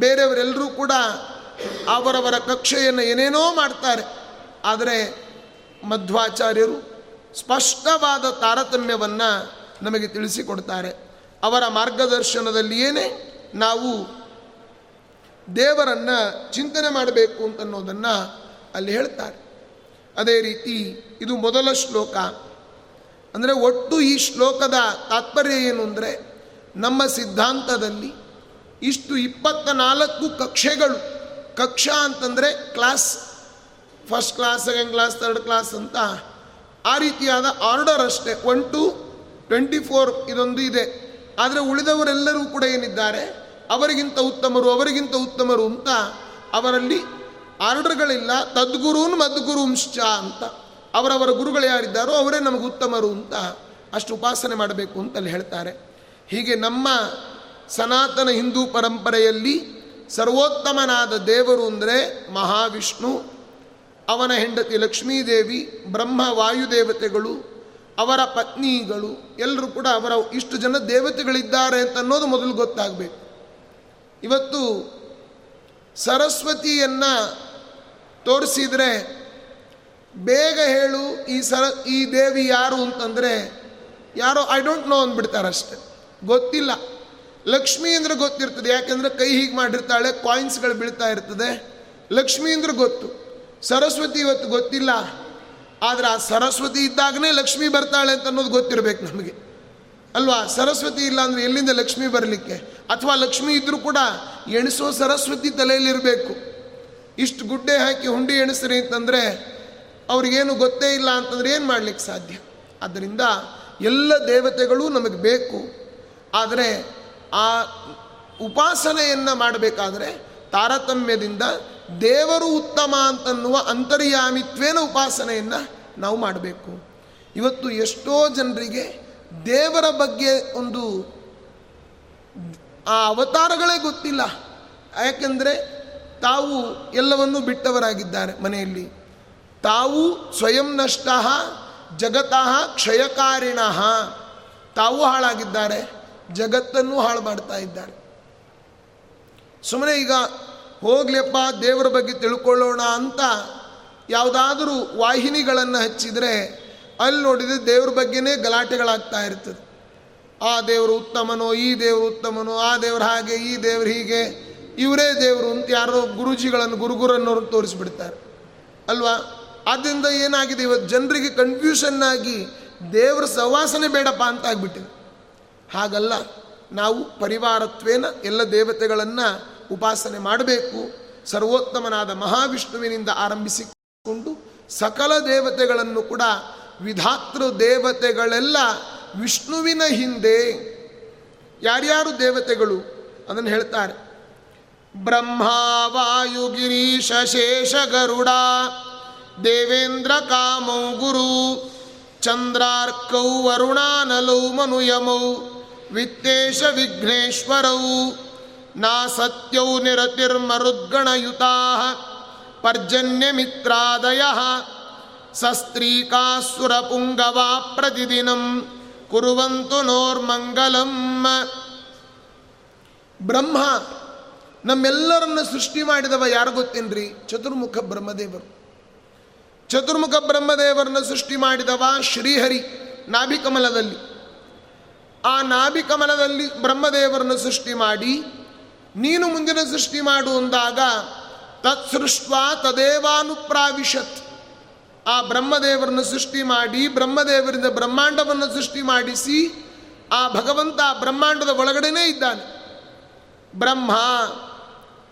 ಬೇರೆಯವರೆಲ್ಲರೂ ಕೂಡ ಅವರವರ ಕಕ್ಷೆಯನ್ನು ಏನೇನೋ ಮಾಡ್ತಾರೆ. ಆದರೆ, ಮಧ್ವಾಚಾರ್ಯರು ಸ್ಪಷ್ಟವಾದ ತಾರತಮ್ಯವನ್ನು ನಮಗೆ ತಿಳಿಸಿಕೊಡ್ತಾರೆ. ಅವರ ಮಾರ್ಗದರ್ಶನದಲ್ಲಿಯೇ ನಾವು ದೇವರನ್ನು ಚಿಂತನೆ ಮಾಡಬೇಕು ಅಂತನ್ನೋದನ್ನು ಅಲ್ಲಿ ಹೇಳ್ತಾರೆ. ಅದೇ ರೀತಿ ಇದು ಮೊದಲ ಶ್ಲೋಕ. ಅಂದರೆ ಒಟ್ಟು ಈ ಶ್ಲೋಕದ ತಾತ್ಪರ್ಯ ಏನು ಅಂದರೆ ನಮ್ಮ ಸಿದ್ಧಾಂತದಲ್ಲಿ ಇಷ್ಟು ಇಪ್ಪತ್ತ ನಾಲ್ಕು ಕಕ್ಷೆಗಳು. ಕಕ್ಷಾ ಅಂತಂದರೆ class, first class, second class, third class ಅಂತ ಆ ರೀತಿಯಾದ ಆರ್ಡರ್ ಅಷ್ಟೇ. ಒನ್, ಟು, ಟ್ವೆಂಟಿ ಫೋರ್ ಇದೊಂದು ಇದೆ. ಆದರೆ ಉಳಿದವರೆಲ್ಲರೂ ಕೂಡ ಏನಿದ್ದಾರೆ? ಅವರಿಗಿಂತ ಉತ್ತಮರು ಅವರಿಗಿಂತ ಉತ್ತಮರು ಅಂತ ಅವರಲ್ಲಿ ಆರ್ಡರ್ಗಳಿಲ್ಲ ತದ್ಗುರುನ್ ಮದ್ಗುರುಂಶ್ಚ ಅಂತ. ಅವರವರ ಗುರುಗಳು ಯಾರಿದ್ದಾರೋ ಅವರೇ ನಮಗೆ ಉತ್ತಮರು ಅಂತ ಅಷ್ಟು ಉಪಾಸನೆ ಮಾಡಬೇಕು ಅಂತ ಅಲ್ಲಿ ಹೇಳ್ತಾರೆ. ಹೀಗೆ ನಮ್ಮ ಸನಾತನ ಹಿಂದೂ ಪರಂಪರೆಯಲ್ಲಿ ಸರ್ವೋತ್ತಮನಾದ ದೇವರು ಅಂದರೆ ಮಹಾವಿಷ್ಣು, ಅವನ ಹೆಂಡತಿ ಲಕ್ಷ್ಮೀದೇವಿ, ಬ್ರಹ್ಮ ವಾಯುದೇವತೆಗಳು, ಅವರ ಪತ್ನಿಗಳು, ಎಲ್ಲರೂ ಕೂಡ ಅವರ ಇಷ್ಟು ಜನ ದೇವತೆಗಳಿದ್ದಾರೆ ಅಂತ ಅನ್ನೋದು ಮೊದಲು ಗೊತ್ತಾಗಬೇಕು. ಇವತ್ತು ಸರಸ್ವತಿಯನ್ನು ತೋರಿಸಿದರೆ, ಬೇಗ ಹೇಳು ಈ ಸರ, ಈ ದೇವಿ ಯಾರು ಅಂತಂದರೆ, ಯಾರೋ ಐ ಡೋಂಟ್ ನೋ ಅಂದ್ಬಿಡ್ತಾರಷ್ಟೆ ಗೊತ್ತಿಲ್ಲ. ಲಕ್ಷ್ಮಿ ಅಂದ್ರೆ ಗೊತ್ತಿರ್ತದೆ. ಯಾಕೆಂದರೆ ಕೈ ಹೀಗೆ ಮಾಡಿರ್ತಾಳೆ ಕಾಯಿನ್ಸ್ಗಳು ಬೀಳ್ತಾ ಇರ್ತದೆ. ಲಕ್ಷ್ಮಿ ಅಂದ್ರೆ ಗೊತ್ತು. ಸರಸ್ವತಿ ಇವತ್ತು ಗೊತ್ತಿಲ್ಲ. ಆದರೆ ಆ ಸರಸ್ವತಿ ಇದ್ದಾಗನೇ ಲಕ್ಷ್ಮಿ ಬರ್ತಾಳೆ ಅಂತ ಅನ್ನೋದು ಗೊತ್ತಿರಬೇಕು ನಮಗೆ. ಅಲ್ವಾ? ಸರಸ್ವತಿ ಇಲ್ಲ ಅಂದರೆ ಎಲ್ಲಿಂದ ಲಕ್ಷ್ಮಿ ಬರಲಿಕ್ಕೆ? ಅಥವಾ ಲಕ್ಷ್ಮಿ ಇದ್ದರೂ ಕೂಡ ಎಣಿಸೋ ಸರಸ್ವತಿ ತಲೆಯಲ್ಲಿರಬೇಕು ಇಷ್ಟು ಗುಡ್ಡೆ ಹಾಕಿ ಹುಂಡಿ ಎಣಿಸ್ರಿ ಅಂತಂದರೆ ಅವ್ರಿಗೇನು ಗೊತ್ತೇ ಇಲ್ಲ ಅಂತಂದರೆ ಏನು ಮಾಡಲಿಕ್ಕೆ ಸಾಧ್ಯ? ಆದ್ದರಿಂದ ಎಲ್ಲ ದೇವತೆಗಳು ನಮಗೆ ಬೇಕು. ಆದರೆ ಆ ಉಪಾಸನೆಯನ್ನು ಮಾಡಬೇಕಾದ್ರೆ ತಾರತಮ್ಯದಿಂದ ದೇವರು ಉತ್ತಮ ಅಂತನ್ನುವ ಅಂತರ್ಯಾಮಿತ್ವೇನ ಉಪಾಸನೆಯನ್ನು ನಾವು ಮಾಡಬೇಕು. ಇವತ್ತು ಎಷ್ಟೋ ಜನರಿಗೆ ದೇವರ ಬಗ್ಗೆ ಒಂದು ಆ ಅವತಾರಗಳೇ ಗೊತ್ತಿಲ್ಲ. ಯಾಕೆಂದರೆ ತಾವು ಎಲ್ಲವನ್ನೂ ಬಿಟ್ಟವರಾಗಿದ್ದಾರೆ ಮನೆಯಲ್ಲಿ. ತಾವು ಸ್ವಯಂ ನಷ್ಟ, ಜಗತಃ ಕ್ಷಯಕಾರಿಣ. ತಾವು ಹಾಳಾಗಿದ್ದಾರೆ, ಜಗತ್ತನ್ನು ಹಾಳು ಮಾಡ್ತಾ ಇದ್ದಾರೆ. ಸುಮ್ಮನೆ ಈಗ ಹೋಗ್ಲಿಯಪ್ಪ ದೇವರ ಬಗ್ಗೆ ತಿಳ್ಕೊಳ್ಳೋಣ ಅಂತ ಯಾವುದಾದರೂ ವಾಹಿನಿಗಳನ್ನು ಹಚ್ಚಿದರೆ ಅಲ್ಲಿ ನೋಡಿದರೆ ದೇವ್ರ ಬಗ್ಗೆನೇ ಗಲಾಟೆಗಳಾಗ್ತಾ ಇರ್ತದೆ. ಆ ದೇವರು ಉತ್ತಮನೋ, ಈ ದೇವರು ಉತ್ತಮನೋ, ಆ ದೇವ್ರು ಹಾಗೆ, ಈ ದೇವ್ರು ಹೀಗೆ ಇವರೇ ದೇವರು ಅಂತ ಯಾರೋ ಗುರುಜಿಗಳನ್ನು, ಗುರುಗುರನ್ನೋರು ತೋರಿಸ್ಬಿಡ್ತಾರೆ. ಅಲ್ವಾ? ಆದ್ದರಿಂದ ಏನಾಗಿದೆ? ಇವತ್ತು ಜನರಿಗೆ ಕನ್ಫ್ಯೂಷನ್ ಆಗಿ ದೇವರ ಸವಾಸನೆ ಬೇಡಪ್ಪ ಅಂತ ಆಗ್ಬಿಟ್ಟಿದೆ. ಹಾಗಲ್ಲ. ನಾವು ಪರಿವಾರತ್ವೇನ ಎಲ್ಲ ದೇವತೆಗಳನ್ನು ಉಪಾಸನೆ ಮಾಡಬೇಕು. ಸರ್ವೋತ್ತಮನಾದ ಮಹಾವಿಷ್ಣುವಿನಿಂದ ಆರಂಭಿಸಿಕೊಂಡು ಸಕಲ ದೇವತೆಗಳನ್ನು ಕೂಡ ವಿಧಾತೃ ದೇವತೆಗಳೆಲ್ಲ ವಿಷ್ಣುವಿನ ಹಿಂದೆ ಯಾರ್ಯಾರು ದೇವತೆಗಳು ಅದನ್ನು ಹೇಳ್ತಾರೆ. ಬ್ರಹ್ಮ, ವಾಯು ಶೇಷ, ಗರುಡ, ದೇವೇಂದ್ರ, ಕಾಮೌ, ಗುರು, ಚಂದ್ರಾರ್ಕೌ ವರುಣಾನಲೌ ಮನುಯಮೌ ವಿತ್ತೇಶ ವಿಘ್ನೇಶ್ವರೌ ನಾ ಸತ್ಯೌ ನಿರತಿರ್ಮರುದ್ಗಣಯುತಾ ಪರ್ಜನ್ಯಮಿತ್ರಾದಯ ಸಸ್ತ್ರೀಕಾಸುರಪುಂಗವಾ ಪ್ರತಿದಿನಂ, ಕುರುವಂತು, ನೋರ್ಮಂಗಲಂ. ಬ್ರಹ್ಮ ನಮ್ಮೆಲ್ಲರನ್ನ ಸೃಷ್ಟಿ ಮಾಡಿದವ ಯಾರು ಗೊತ್ತೇನ್ರಿ? ಚತುರ್ಮುಖ ಬ್ರಹ್ಮದೇವರು. ಚತುರ್ಮುಖ ಬ್ರಹ್ಮದೇವರನ್ನ ಸೃಷ್ಟಿ ಮಾಡಿದವ ಶ್ರೀಹರಿ, ನಾಭಿಕಮಲದಲ್ಲಿ. ಆ ನಾಭಿಕಮಲದಲ್ಲಿ ಬ್ರಹ್ಮದೇವರನ್ನು ಸೃಷ್ಟಿ ಮಾಡಿ, ನೀನು ಮುಂದಿನ ಸೃಷ್ಟಿ ಮಾಡು ಅಂದಾಗ ತತ್ಸೃಷ್ಟ ತದೇವಾನುಪ್ರಾವಿಶತ್. ಆ ಬ್ರಹ್ಮದೇವರನ್ನು ಸೃಷ್ಟಿ ಮಾಡಿ, ಬ್ರಹ್ಮದೇವರಿಂದ ಬ್ರಹ್ಮಾಂಡವನ್ನು ಸೃಷ್ಟಿ ಮಾಡಿಸಿ, ಆ ಭಗವಂತ ಬ್ರಹ್ಮಾಂಡದ ಒಳಗಡೆನೇ ಇದ್ದಾನೆ. ಬ್ರಹ್ಮ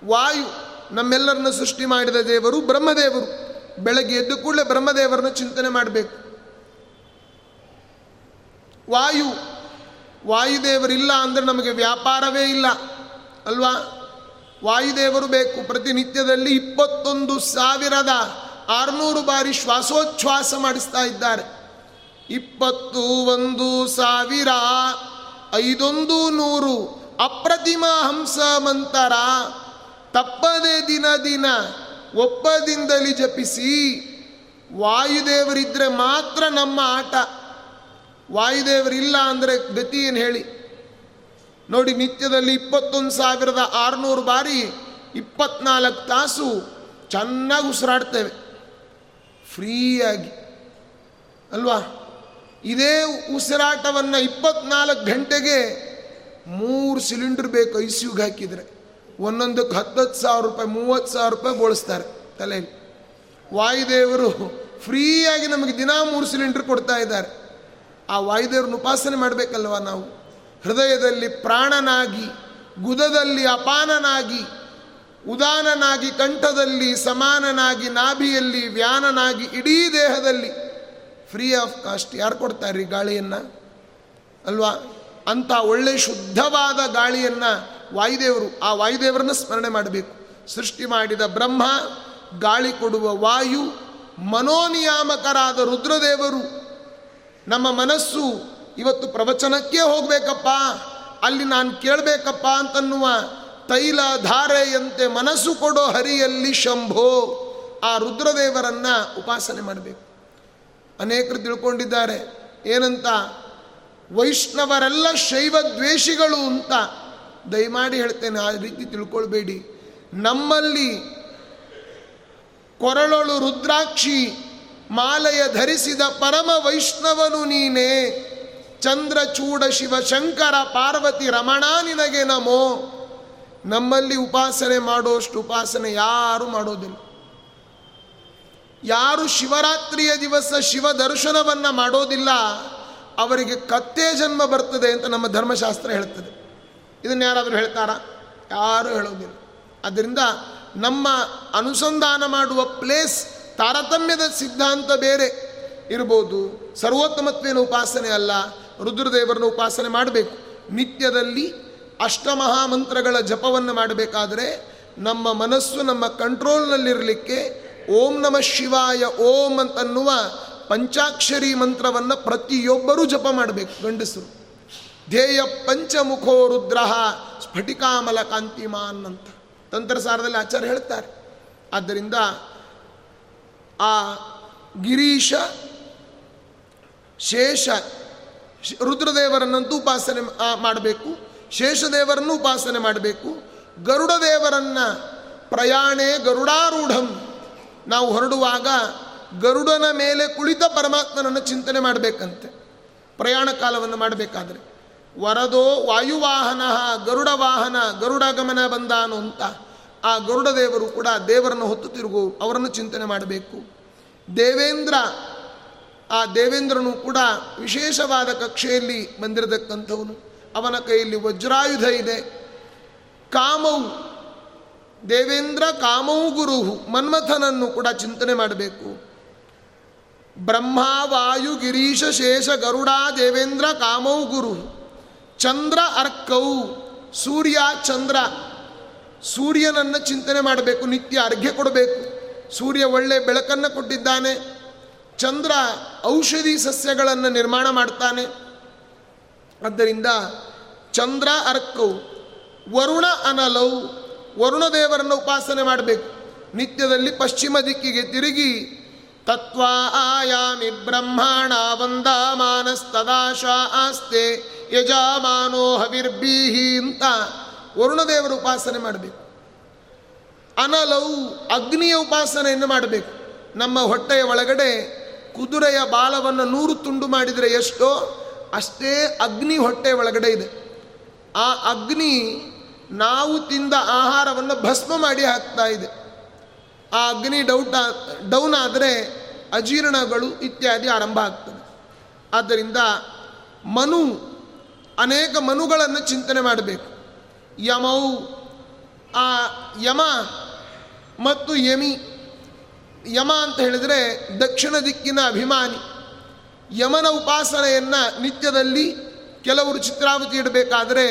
ವಾಯು ನಮ್ಮೆಲ್ಲರನ್ನು ಸೃಷ್ಟಿ ಮಾಡಿದ ದೇವರು ಬ್ರಹ್ಮದೇವರು. ಬೆಳಗ್ಗೆ ಎದ್ದು ಕೂಡಲೇ ಬ್ರಹ್ಮದೇವರನ್ನು ಚಿಂತನೆ ಮಾಡಬೇಕು. ವಾಯು, ವಾಯುದೇವರಿಲ್ಲ ಅಂದರೆ ನಮಗೆ ವ್ಯಾಪಾರವೇ ಇಲ್ಲ, ಅಲ್ವಾ? ವಾಯುದೇವರು ಬೇಕು, ಪ್ರತಿನಿತ್ಯದಲ್ಲಿ ಇಪ್ಪತ್ತೊಂದು ಸಾವಿರದ ಆರುನೂರು ಬಾರಿ ಶ್ವಾಸೋಚ್ಛ್ವಾಸ ಮಾಡಿಸ್ತಾ ಇದ್ದಾರೆ. ಇಪ್ಪತ್ತು, ಒಂದು ಸಾವಿರ, ಐದೊಂದು ನೂರು ಅಪ್ರತಿಮ ಹಂಸ ಮಂತರ ತಪ್ಪದೆ ದಿನ ದಿನ ಒಪ್ಪದಿಂದಲಿ ಜಪಿಸಿ. ವಾಯುದೇವರಿದ್ದರೆ ಮಾತ್ರ ನಮ್ಮ ಆಟ. ವಾಯುದೇವರಿಲ್ಲ ಅಂದರೆ ಗತಿ ಏನು ಹೇಳಿ? ನೋಡಿ, ನಿತ್ಯದಲ್ಲಿ ಇಪ್ಪತ್ತೊಂದು ಸಾವಿರದ ಆರುನೂರು ಬಾರಿ ಇಪ್ಪತ್ನಾಲ್ಕು ತಾಸು ಚೆನ್ನಾಗಿ ಉಸಿರಾಡ್ತೇವೆ. ಫ್ರೀಯಾಗಿ. ಅಲ್ವಾ? ಇದೇ ಉಸಿರಾಟವನ್ನು ಇಪ್ಪತ್ನಾಲ್ಕು ಗಂಟೆಗೆ ಮೂರು ಸಿಲಿಂಡರ್ ಬೇಕು ಐಸಿಯುಗೆ ಹಾಕಿದರೆ. ಒಂದೊಂದಕ್ಕೆ ಹತ್ತತ್ತು ಸಾವಿರ ರೂಪಾಯಿ, ಮೂವತ್ತು ಸಾವಿರ ರೂಪಾಯಿ ಬೋಳಿಸ್ತಾರೆ ತಲೆಯಲ್ಲಿ. ವಾಯುದೇವರು ಫ್ರೀಯಾಗಿ ನಮಗೆ ದಿನಾ ಮೂರು ಸಿಲಿಂಡ್ರ್ ಕೊಡ್ತಾ ಇದ್ದಾರೆ. ಆ ವಾಯುದೇವ್ರನ್ನ ಉಪಾಸನೆ ಮಾಡಬೇಕಲ್ವ ನಾವು? ಹೃದಯದಲ್ಲಿ ಪ್ರಾಣನಾಗಿ, ಗುದದಲ್ಲಿ ಅಪಾನನಾಗಿ, ಉದಾನನಾಗಿ, ಕಂಠದಲ್ಲಿ ಸಮಾನನಾಗಿ, ನಾಭಿಯಲ್ಲಿ ವ್ಯಾನನಾಗಿ, ಇಡೀ ದೇಹದಲ್ಲಿ ಫ್ರೀ ಆಫ್ ಕಾಸ್ಟ್ ಯಾರು ಕೊಡ್ತಾರೆ ಗಾಳಿಯನ್ನು? ಅಲ್ವಾ? ಅಂಥ ಒಳ್ಳೆ ಶುದ್ಧವಾದ ಗಾಳಿಯನ್ನು ವಾಯುದೇವರು, ಆ ವಾಯುದೇವರನ್ನ ಸ್ಮರಣೆ ಮಾಡಬೇಕು. ಸೃಷ್ಟಿ ಮಾಡಿದ ಬ್ರಹ್ಮ, ಗಾಳಿ ಕೊಡುವ ವಾಯು, ಮನೋನಿಯಾಮಕರಾದ ರುದ್ರದೇವರು. ನಮ್ಮ ಮನಸ್ಸು ಇವತ್ತು ಪ್ರವಚನಕ್ಕೆ ಹೋಗಬೇಕಪ್ಪ, ಅಲ್ಲಿ ನಾನು ಕೇಳಬೇಕಪ್ಪ ಅಂತನ್ನುವ ತೈಲ ಧಾರೆಯಂತೆ ಮನಸ್ಸು ಕೊಡೋ ಹರಿಯಲ್ಲಿ ಶಂಭೋ, ಆ ರುದ್ರದೇವರನ್ನ ಉಪಾಸನೆ ಮಾಡಬೇಕು. ಅನೇಕರು ತಿಳ್ಕೊಂಡಿದ್ದಾರೆ, ಏನಂತ? ವೈಷ್ಣವರೆಲ್ಲ ಶೈವ ದ್ವೇಷಿಗಳು ಅಂತ. ದಯಮಾಡಿ ಹೇಳ್ತೇನೆ, ಆ ರೀತಿ ತಿಳ್ಕೊಳ್ಬೇಡಿ. ನಮ್ಮಲ್ಲಿ ಕೊರಳೊಳು ರುದ್ರಾಕ್ಷಿ ಮಾಲೆಯ ಧರಿಸಿದ ಪರಮ ವೈಷ್ಣವನು ನೀನೇ. ಚಂದ್ರಚೂಡ ಶಿವ, ಶಂಕರ, ಪಾರ್ವತಿ, ರಮಣ ನಿನಗೆ ನಮೋ. ನಮ್ಮಲ್ಲಿ ಉಪಾಸನೆ ಮಾಡೋಷ್ಟು ಉಪಾಸನೆ ಯಾರು ಮಾಡೋದಿಲ್ಲ. ಯಾರು ಶಿವರಾತ್ರಿಯ ದಿವಸ ಶಿವ ದರ್ಶನವನ್ನ ಮಾಡೋದಿಲ್ಲ, ಅವರಿಗೆ ಕತ್ತೆ ಜನ್ಮ ಬರ್ತದೆ ಅಂತ ನಮ್ಮ ಧರ್ಮಶಾಸ್ತ್ರ ಹೇಳ್ತದೆ. ಇದನ್ನು ಯಾರಾದರೂ ಹೇಳ್ತಾರ? ಯಾರೂ ಹೇಳೋದಿಲ್ಲ. ಅದರಿಂದ ನಮ್ಮ ಅನುಸಂಧಾನ ಮಾಡುವ ಪ್ಲೇಸ್ ತಾರತಮ್ಯದ ಸಿದ್ಧಾಂತ ಬೇರೆ. ಇರ್ಬೋದು, ಸರ್ವೋತ್ತಮತ್ವೇನ ಉಪಾಸನೆ ಅಲ್ಲ, ರುದ್ರದೇವರನ್ನು ಉಪಾಸನೆ ಮಾಡಬೇಕು. ನಿತ್ಯದಲ್ಲಿ ಅಷ್ಟಮಹಾಮಂತ್ರಗಳ ಜಪವನ್ನು ಮಾಡಬೇಕಾದರೆ ನಮ್ಮ ಮನಸ್ಸು, ನಮ್ಮ ಕಂಟ್ರೋಲ್ನಲ್ಲಿರಲಿಕ್ಕೆ ಓಂ ನಮ ಶಿವಾಯ ಓಂ ಅಂತನ್ನುವ ಪಂಚಾಕ್ಷರಿ ಮಂತ್ರವನ್ನು ಪ್ರತಿಯೊಬ್ಬರೂ ಜಪ ಮಾಡಬೇಕು ಗಂಡಸರು. ಧ್ಯೇಯ ಪಂಚಮುಖೋ ರುದ್ರ ಸ್ಫಟಿಕಾಮಲ ಕಾಂತಿಮಾನ್ ಅಂತ. ತಂತ್ರಸಾರದಲ್ಲಿ ಆಚಾರ್ಯ ಹೇಳ್ತಾರೆ. ಆದ್ದರಿಂದ ಆ ಗಿರೀಶ, ಶೇಷ ರುದ್ರದೇವರನ್ನಂತೂ ಉಪಾಸನೆ ಮಾಡಬೇಕು. ಶೇಷದೇವರನ್ನು ಉಪಾಸನೆ ಮಾಡಬೇಕು. ಗರುಡ ದೇವರನ್ನ ಪ್ರಯಾಣೇ ಗರುಡಾರೂಢಂ. ನಾವು ಹೊರಡುವಾಗ ಗರುಡನ ಮೇಲೆ ಕುಳಿತ ಪರಮಾತ್ಮನನ್ನು ಚಿಂತನೆ ಮಾಡಬೇಕಂತೆ. ಪ್ರಯಾಣ ಕಾಲವನ್ನು ಮಾಡಬೇಕಾದ್ರೆ. ವರದೋ ವಾಯುವಾಹನ ಗರುಡ ವಾಹನ ಗರುಡ ಗಮನ ಬಂದಾನು ಅಂತ ಆ ಗರುಡ ದೇವರು ಕೂಡ ದೇವರನ್ನು ಹೊತ್ತು ತಿರುಗು ಅವರನ್ನು ಚಿಂತನೆ ಮಾಡಬೇಕು. ದೇವೇಂದ್ರ, ಆ ದೇವೇಂದ್ರನು ಕೂಡ ವಿಶೇಷವಾದ ಕಕ್ಷೆಯಲ್ಲಿ ಬಂದಿರತಕ್ಕಂಥವನು. ಅವನ ಕೈಯಲ್ಲಿ ವಜ್ರಾಯುಧ ಇದೆ. ಕಾಮವು ದೇವೇಂದ್ರ ಕಾಮವು ಗುರು ಮನ್ಮಥನನ್ನು ಕೂಡ ಚಿಂತನೆ ಮಾಡಬೇಕು. ಬ್ರಹ್ಮ, ವಾಯು, ಗಿರೀಶ, ಶೇಷ, ಗರುಡ, ದೇವೇಂದ್ರ ಕಾಮೌ ಗುರು ಚಂದ್ರ ಅರ್ಕೌ ಸೂರ್ಯ ಚಂದ್ರ. ಸೂರ್ಯನನ್ನು ಚಿಂತನೆ ಮಾಡಬೇಕು, ನಿತ್ಯ ಅರ್ಘ್ಯ ಕೊಡಬೇಕು. ಸೂರ್ಯ ಒಳ್ಳೆ ಬೆಳಕನ್ನು ಕೊಟ್ಟಿದ್ದಾನೆ. ಚಂದ್ರ ಔಷಧಿ ಸಸ್ಯಗಳನ್ನು ನಿರ್ಮಾಣ ಮಾಡ್ತಾನೆ. ಆದ್ದರಿಂದ ಚಂದ್ರ ಅರ್ಕೌ ವರುಣ ಅನಲೌ ವರುಣ ದೇವರನ್ನು ಉಪಾಸನೆ ಮಾಡಬೇಕು. ನಿತ್ಯದಲ್ಲಿ ಪಶ್ಚಿಮ ದಿಕ್ಕಿಗೆ ತಿರುಗಿ, ತತ್ವ ಆಯಾಮಿ ಬ್ರಹ್ಮಾಣ ವಂದಾಮಾನಸ್ತದಾಶಾ ಆಸ್ತೆ. ಯಜಾಮಾನೋ ಹವಿರ್ಬೀಹಿ ಅಂತ ವರುಣದೇವರ ಉಪಾಸನೆ ಮಾಡಬೇಕು. ಅನಲವು ಅಗ್ನಿಯ ಉಪಾಸನೆಯನ್ನು ಮಾಡಬೇಕು. ನಮ್ಮ ಹೊಟ್ಟೆಯ ಒಳಗಡೆ ಕುದುರೆಯ ಬಾಲವನ್ನು ನೂರು ತುಂಡು ಮಾಡಿದರೆ ಎಷ್ಟೋ, ಅಷ್ಟೇ ಅಗ್ನಿ ಹೊಟ್ಟೆ ಒಳಗಡೆ ಇದೆ. ಆ ಅಗ್ನಿ ನಾವು ತಿಂದ ಆಹಾರವನ್ನು ಭಸ್ಮ ಮಾಡಿ ಹಾಕ್ತಾ ಇದೆ. ಆ ಅಗ್ನಿ ಡೌಟ್, ಡೌನ್ ಆದರೆ ಅಜೀರ್ಣಗಳು ಇತ್ಯಾದಿ ಆರಂಭ ಆಗ್ತದೆ. ಆದ್ದರಿಂದ ಮನು ಅನೇಕ ಮನುಗಳನ್ನು ಚಿಂತನೆ ಮಾಡಬೇಕು. ಯಮೌ, ಆ ಯಮ ಮತ್ತು ಯಮಿ, ಯಮ ಅಂತ ಹೇಳಿದರೆ ದಕ್ಷಿಣ ದಿಕ್ಕಿನ ಅಭಿಮಾನಿ. ಯಮನ ಉಪಾಸನೆಯನ್ನು ನಿತ್ಯದಲ್ಲಿ ಕೆಲವರು ಚಿತ್ರಾವತಿ ಇಡಬೇಕಾದರೆ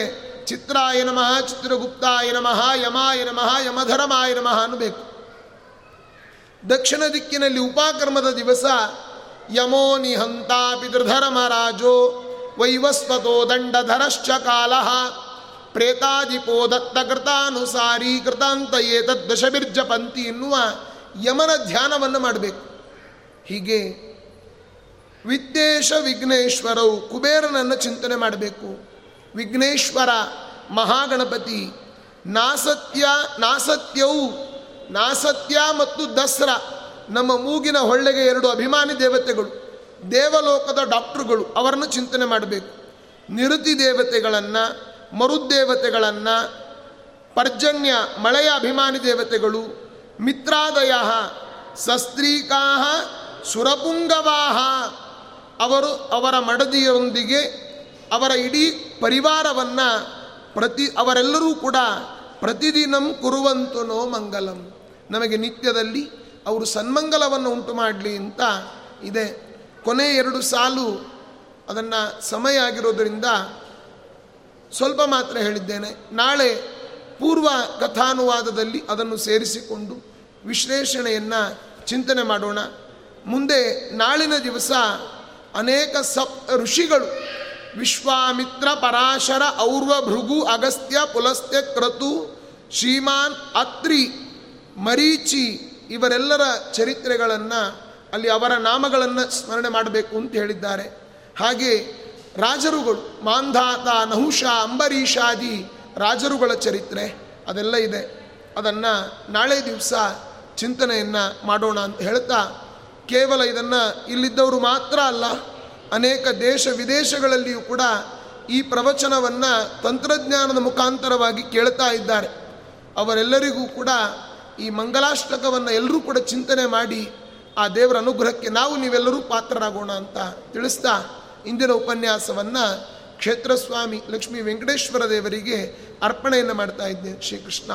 ಚಿತ್ರಾಯ ನಮಃ, ಚಿತ್ರಗುಪ್ತಾಯ ನಮಃ, ಯಮಾಯ ನಮಃ, ಯಮಧರಮಾಯ ನಮಃ ಅನ್ನಬೇಕು. ದಕ್ಷಿಣ ದಿಕ್ಕಿನಲ್ಲಿ ಉಪಾಕರ್ಮದ ದಿವಸ ಯಮೋ ನಿಹಂತ ಪಿತೃಧರ್ಮರಾಜೋ ವೈವಸ್ವತೋ ದಂಡಧರಶ್ಚ ಕಾಲ. ಪ್ರೇತಾದಿಪೋ ದತ್ತಕೃತಾನುಸಾರಿ ಕೃತಾಂತ ಏತದ್ದಶಬಿರ್ಜ ಪಂಥಿ ಎನ್ನುವ ಯಮನ ಧ್ಯಾನವನ್ನು ಮಾಡಬೇಕು. ಹೀಗೆ ವಿದ್ಯೇಶ ವಿಘ್ನೇಶ್ವರವು ಕುಬೇರನನ್ನು ಚಿಂತನೆ ಮಾಡಬೇಕು. ವಿಘ್ನೇಶ್ವರ ಮಹಾಗಣಪತಿ, ನಾಸತ್ಯ ನಾಸತ್ಯವು ನಾಸತ್ಯ ಮತ್ತು ದಸರಾ ನಮ್ಮ ಮೂಗಿನ ಹೊಳ್ಳೆಗೆ ಎರಡು ಅಭಿಮಾನಿ ದೇವತೆಗಳು. ದೇವಲೋಕದ ಡಾಕ್ಟ್ರುಗಳು ಅವರನ್ನು ಚಿಂತನೆ ಮಾಡಬೇಕು. ನಿರುತಿ ದೇವತೆಗಳನ್ನು ಮರುದ್ದೇವತೆಗಳನ್ನು ಪರ್ಜನ್ಯ ಮಳೆಯ ಅಭಿಮಾನಿ ದೇವತೆಗಳು, ಮಿತ್ರಾದಯ, ಸಸ್ತ್ರೀಕಾ ಸುರಪುಂಗವಾಹ ಅವರು ಅವರ ಮಡದಿಯೊಂದಿಗೆ ಅವರ ಇಡೀ ಪರಿವಾರವನ್ನು ಪ್ರತಿ, ಅವರೆಲ್ಲರೂ ಕೂಡ ಪ್ರತಿದಿನಂ ಕುರುವಂತು ನೋ ಮಂಗಲಂ. ನಮಗೆ ನಿತ್ಯದಲ್ಲಿ ಅವರು ಸನ್ಮಂಗಲವನ್ನು ಉಂಟು ಮಾಡಲಿ ಅಂತ ಇದೆ. ಕೊನೆ ಎರಡು ಸಾಲು ಅದನ್ನು ಸಮಯ ಆಗಿರೋದರಿಂದ ಸ್ವಲ್ಪ ಮಾತ್ರ ಹೇಳಿದ್ದೇನೆ. ನಾಳೆ ಪೂರ್ವ ಕಥಾನುವಾದದಲ್ಲಿ ಅದನ್ನು ಸೇರಿಸಿಕೊಂಡು ವಿಶ್ಲೇಷಣೆಯನ್ನು ಚಿಂತನೆ ಮಾಡೋಣ. ಮುಂದೆ ನಾಳಿನ ದಿವಸ ಅನೇಕ ಸಪ್ ಋಷಿಗಳು ವಿಶ್ವಾಮಿತ್ರ ಪರಾಶರ ಔರ್ವ ಭೃಗು ಅಗಸ್ತ್ಯ ಪುಲಸ್ತ್ಯ ಕ್ರತು ಶ್ರೀಮಾನ್ ಅತ್ರಿ ಮರೀಚಿ ಇವರೆಲ್ಲರ ಚರಿತ್ರೆಗಳನ್ನು ಅಲ್ಲಿ ಅವರ ನಾಮಗಳನ್ನು ಸ್ಮರಣೆ ಮಾಡಬೇಕು ಅಂತ ಹೇಳಿದ್ದಾರೆ. ಹಾಗೆ ರಾಜರುಗಳು ಮಾಂಧಾತ, ನಹುಷ, ಅಂಬರೀಷಾದಿ ರಾಜರುಗಳ ಚರಿತ್ರೆ ಅದೆಲ್ಲ ಇದೆ. ಅದನ್ನು ನಾಳೆ ದಿವಸ ಚಿಂತನೆಯನ್ನು ಮಾಡೋಣ ಅಂತ ಹೇಳ್ತಾ ಕೇವಲ ಇದನ್ನು ಇಲ್ಲಿದ್ದವರು ಮಾತ್ರ ಅಲ್ಲ, ಅನೇಕ ದೇಶ ವಿದೇಶಗಳಲ್ಲಿಯೂ ಕೂಡ ಈ ಪ್ರವಚನವನ್ನು ತಂತ್ರಜ್ಞಾನದ ಮುಖಾಂತರವಾಗಿ ಕೇಳ್ತಾ ಇದ್ದಾರೆ. ಅವರೆಲ್ಲರಿಗೂ ಕೂಡ ಈ ಮಂಗಲಾಷ್ಟಕವನ್ನು ಎಲ್ಲರೂ ಕೂಡ ಚಿಂತನೆ ಮಾಡಿ ಆ ದೇವರ ಅನುಗ್ರಹಕ್ಕೆ ನಾವು ನೀವೆಲ್ಲರೂ ಪಾತ್ರರಾಗೋಣ ಅಂತ ತಿಳಿಸ್ತಾ ಇಂದಿನ ಉಪನ್ಯಾಸವನ್ನು ಕ್ಷೇತ್ರಸ್ವಾಮಿ ಲಕ್ಷ್ಮೀ ವೆಂಕಟೇಶ್ವರ ದೇವರಿಗೆ ಅರ್ಪಣೆಯನ್ನು ಮಾಡ್ತಾ ಇದ್ದೇನೆ ಶ್ರೀಕೃಷ್ಣ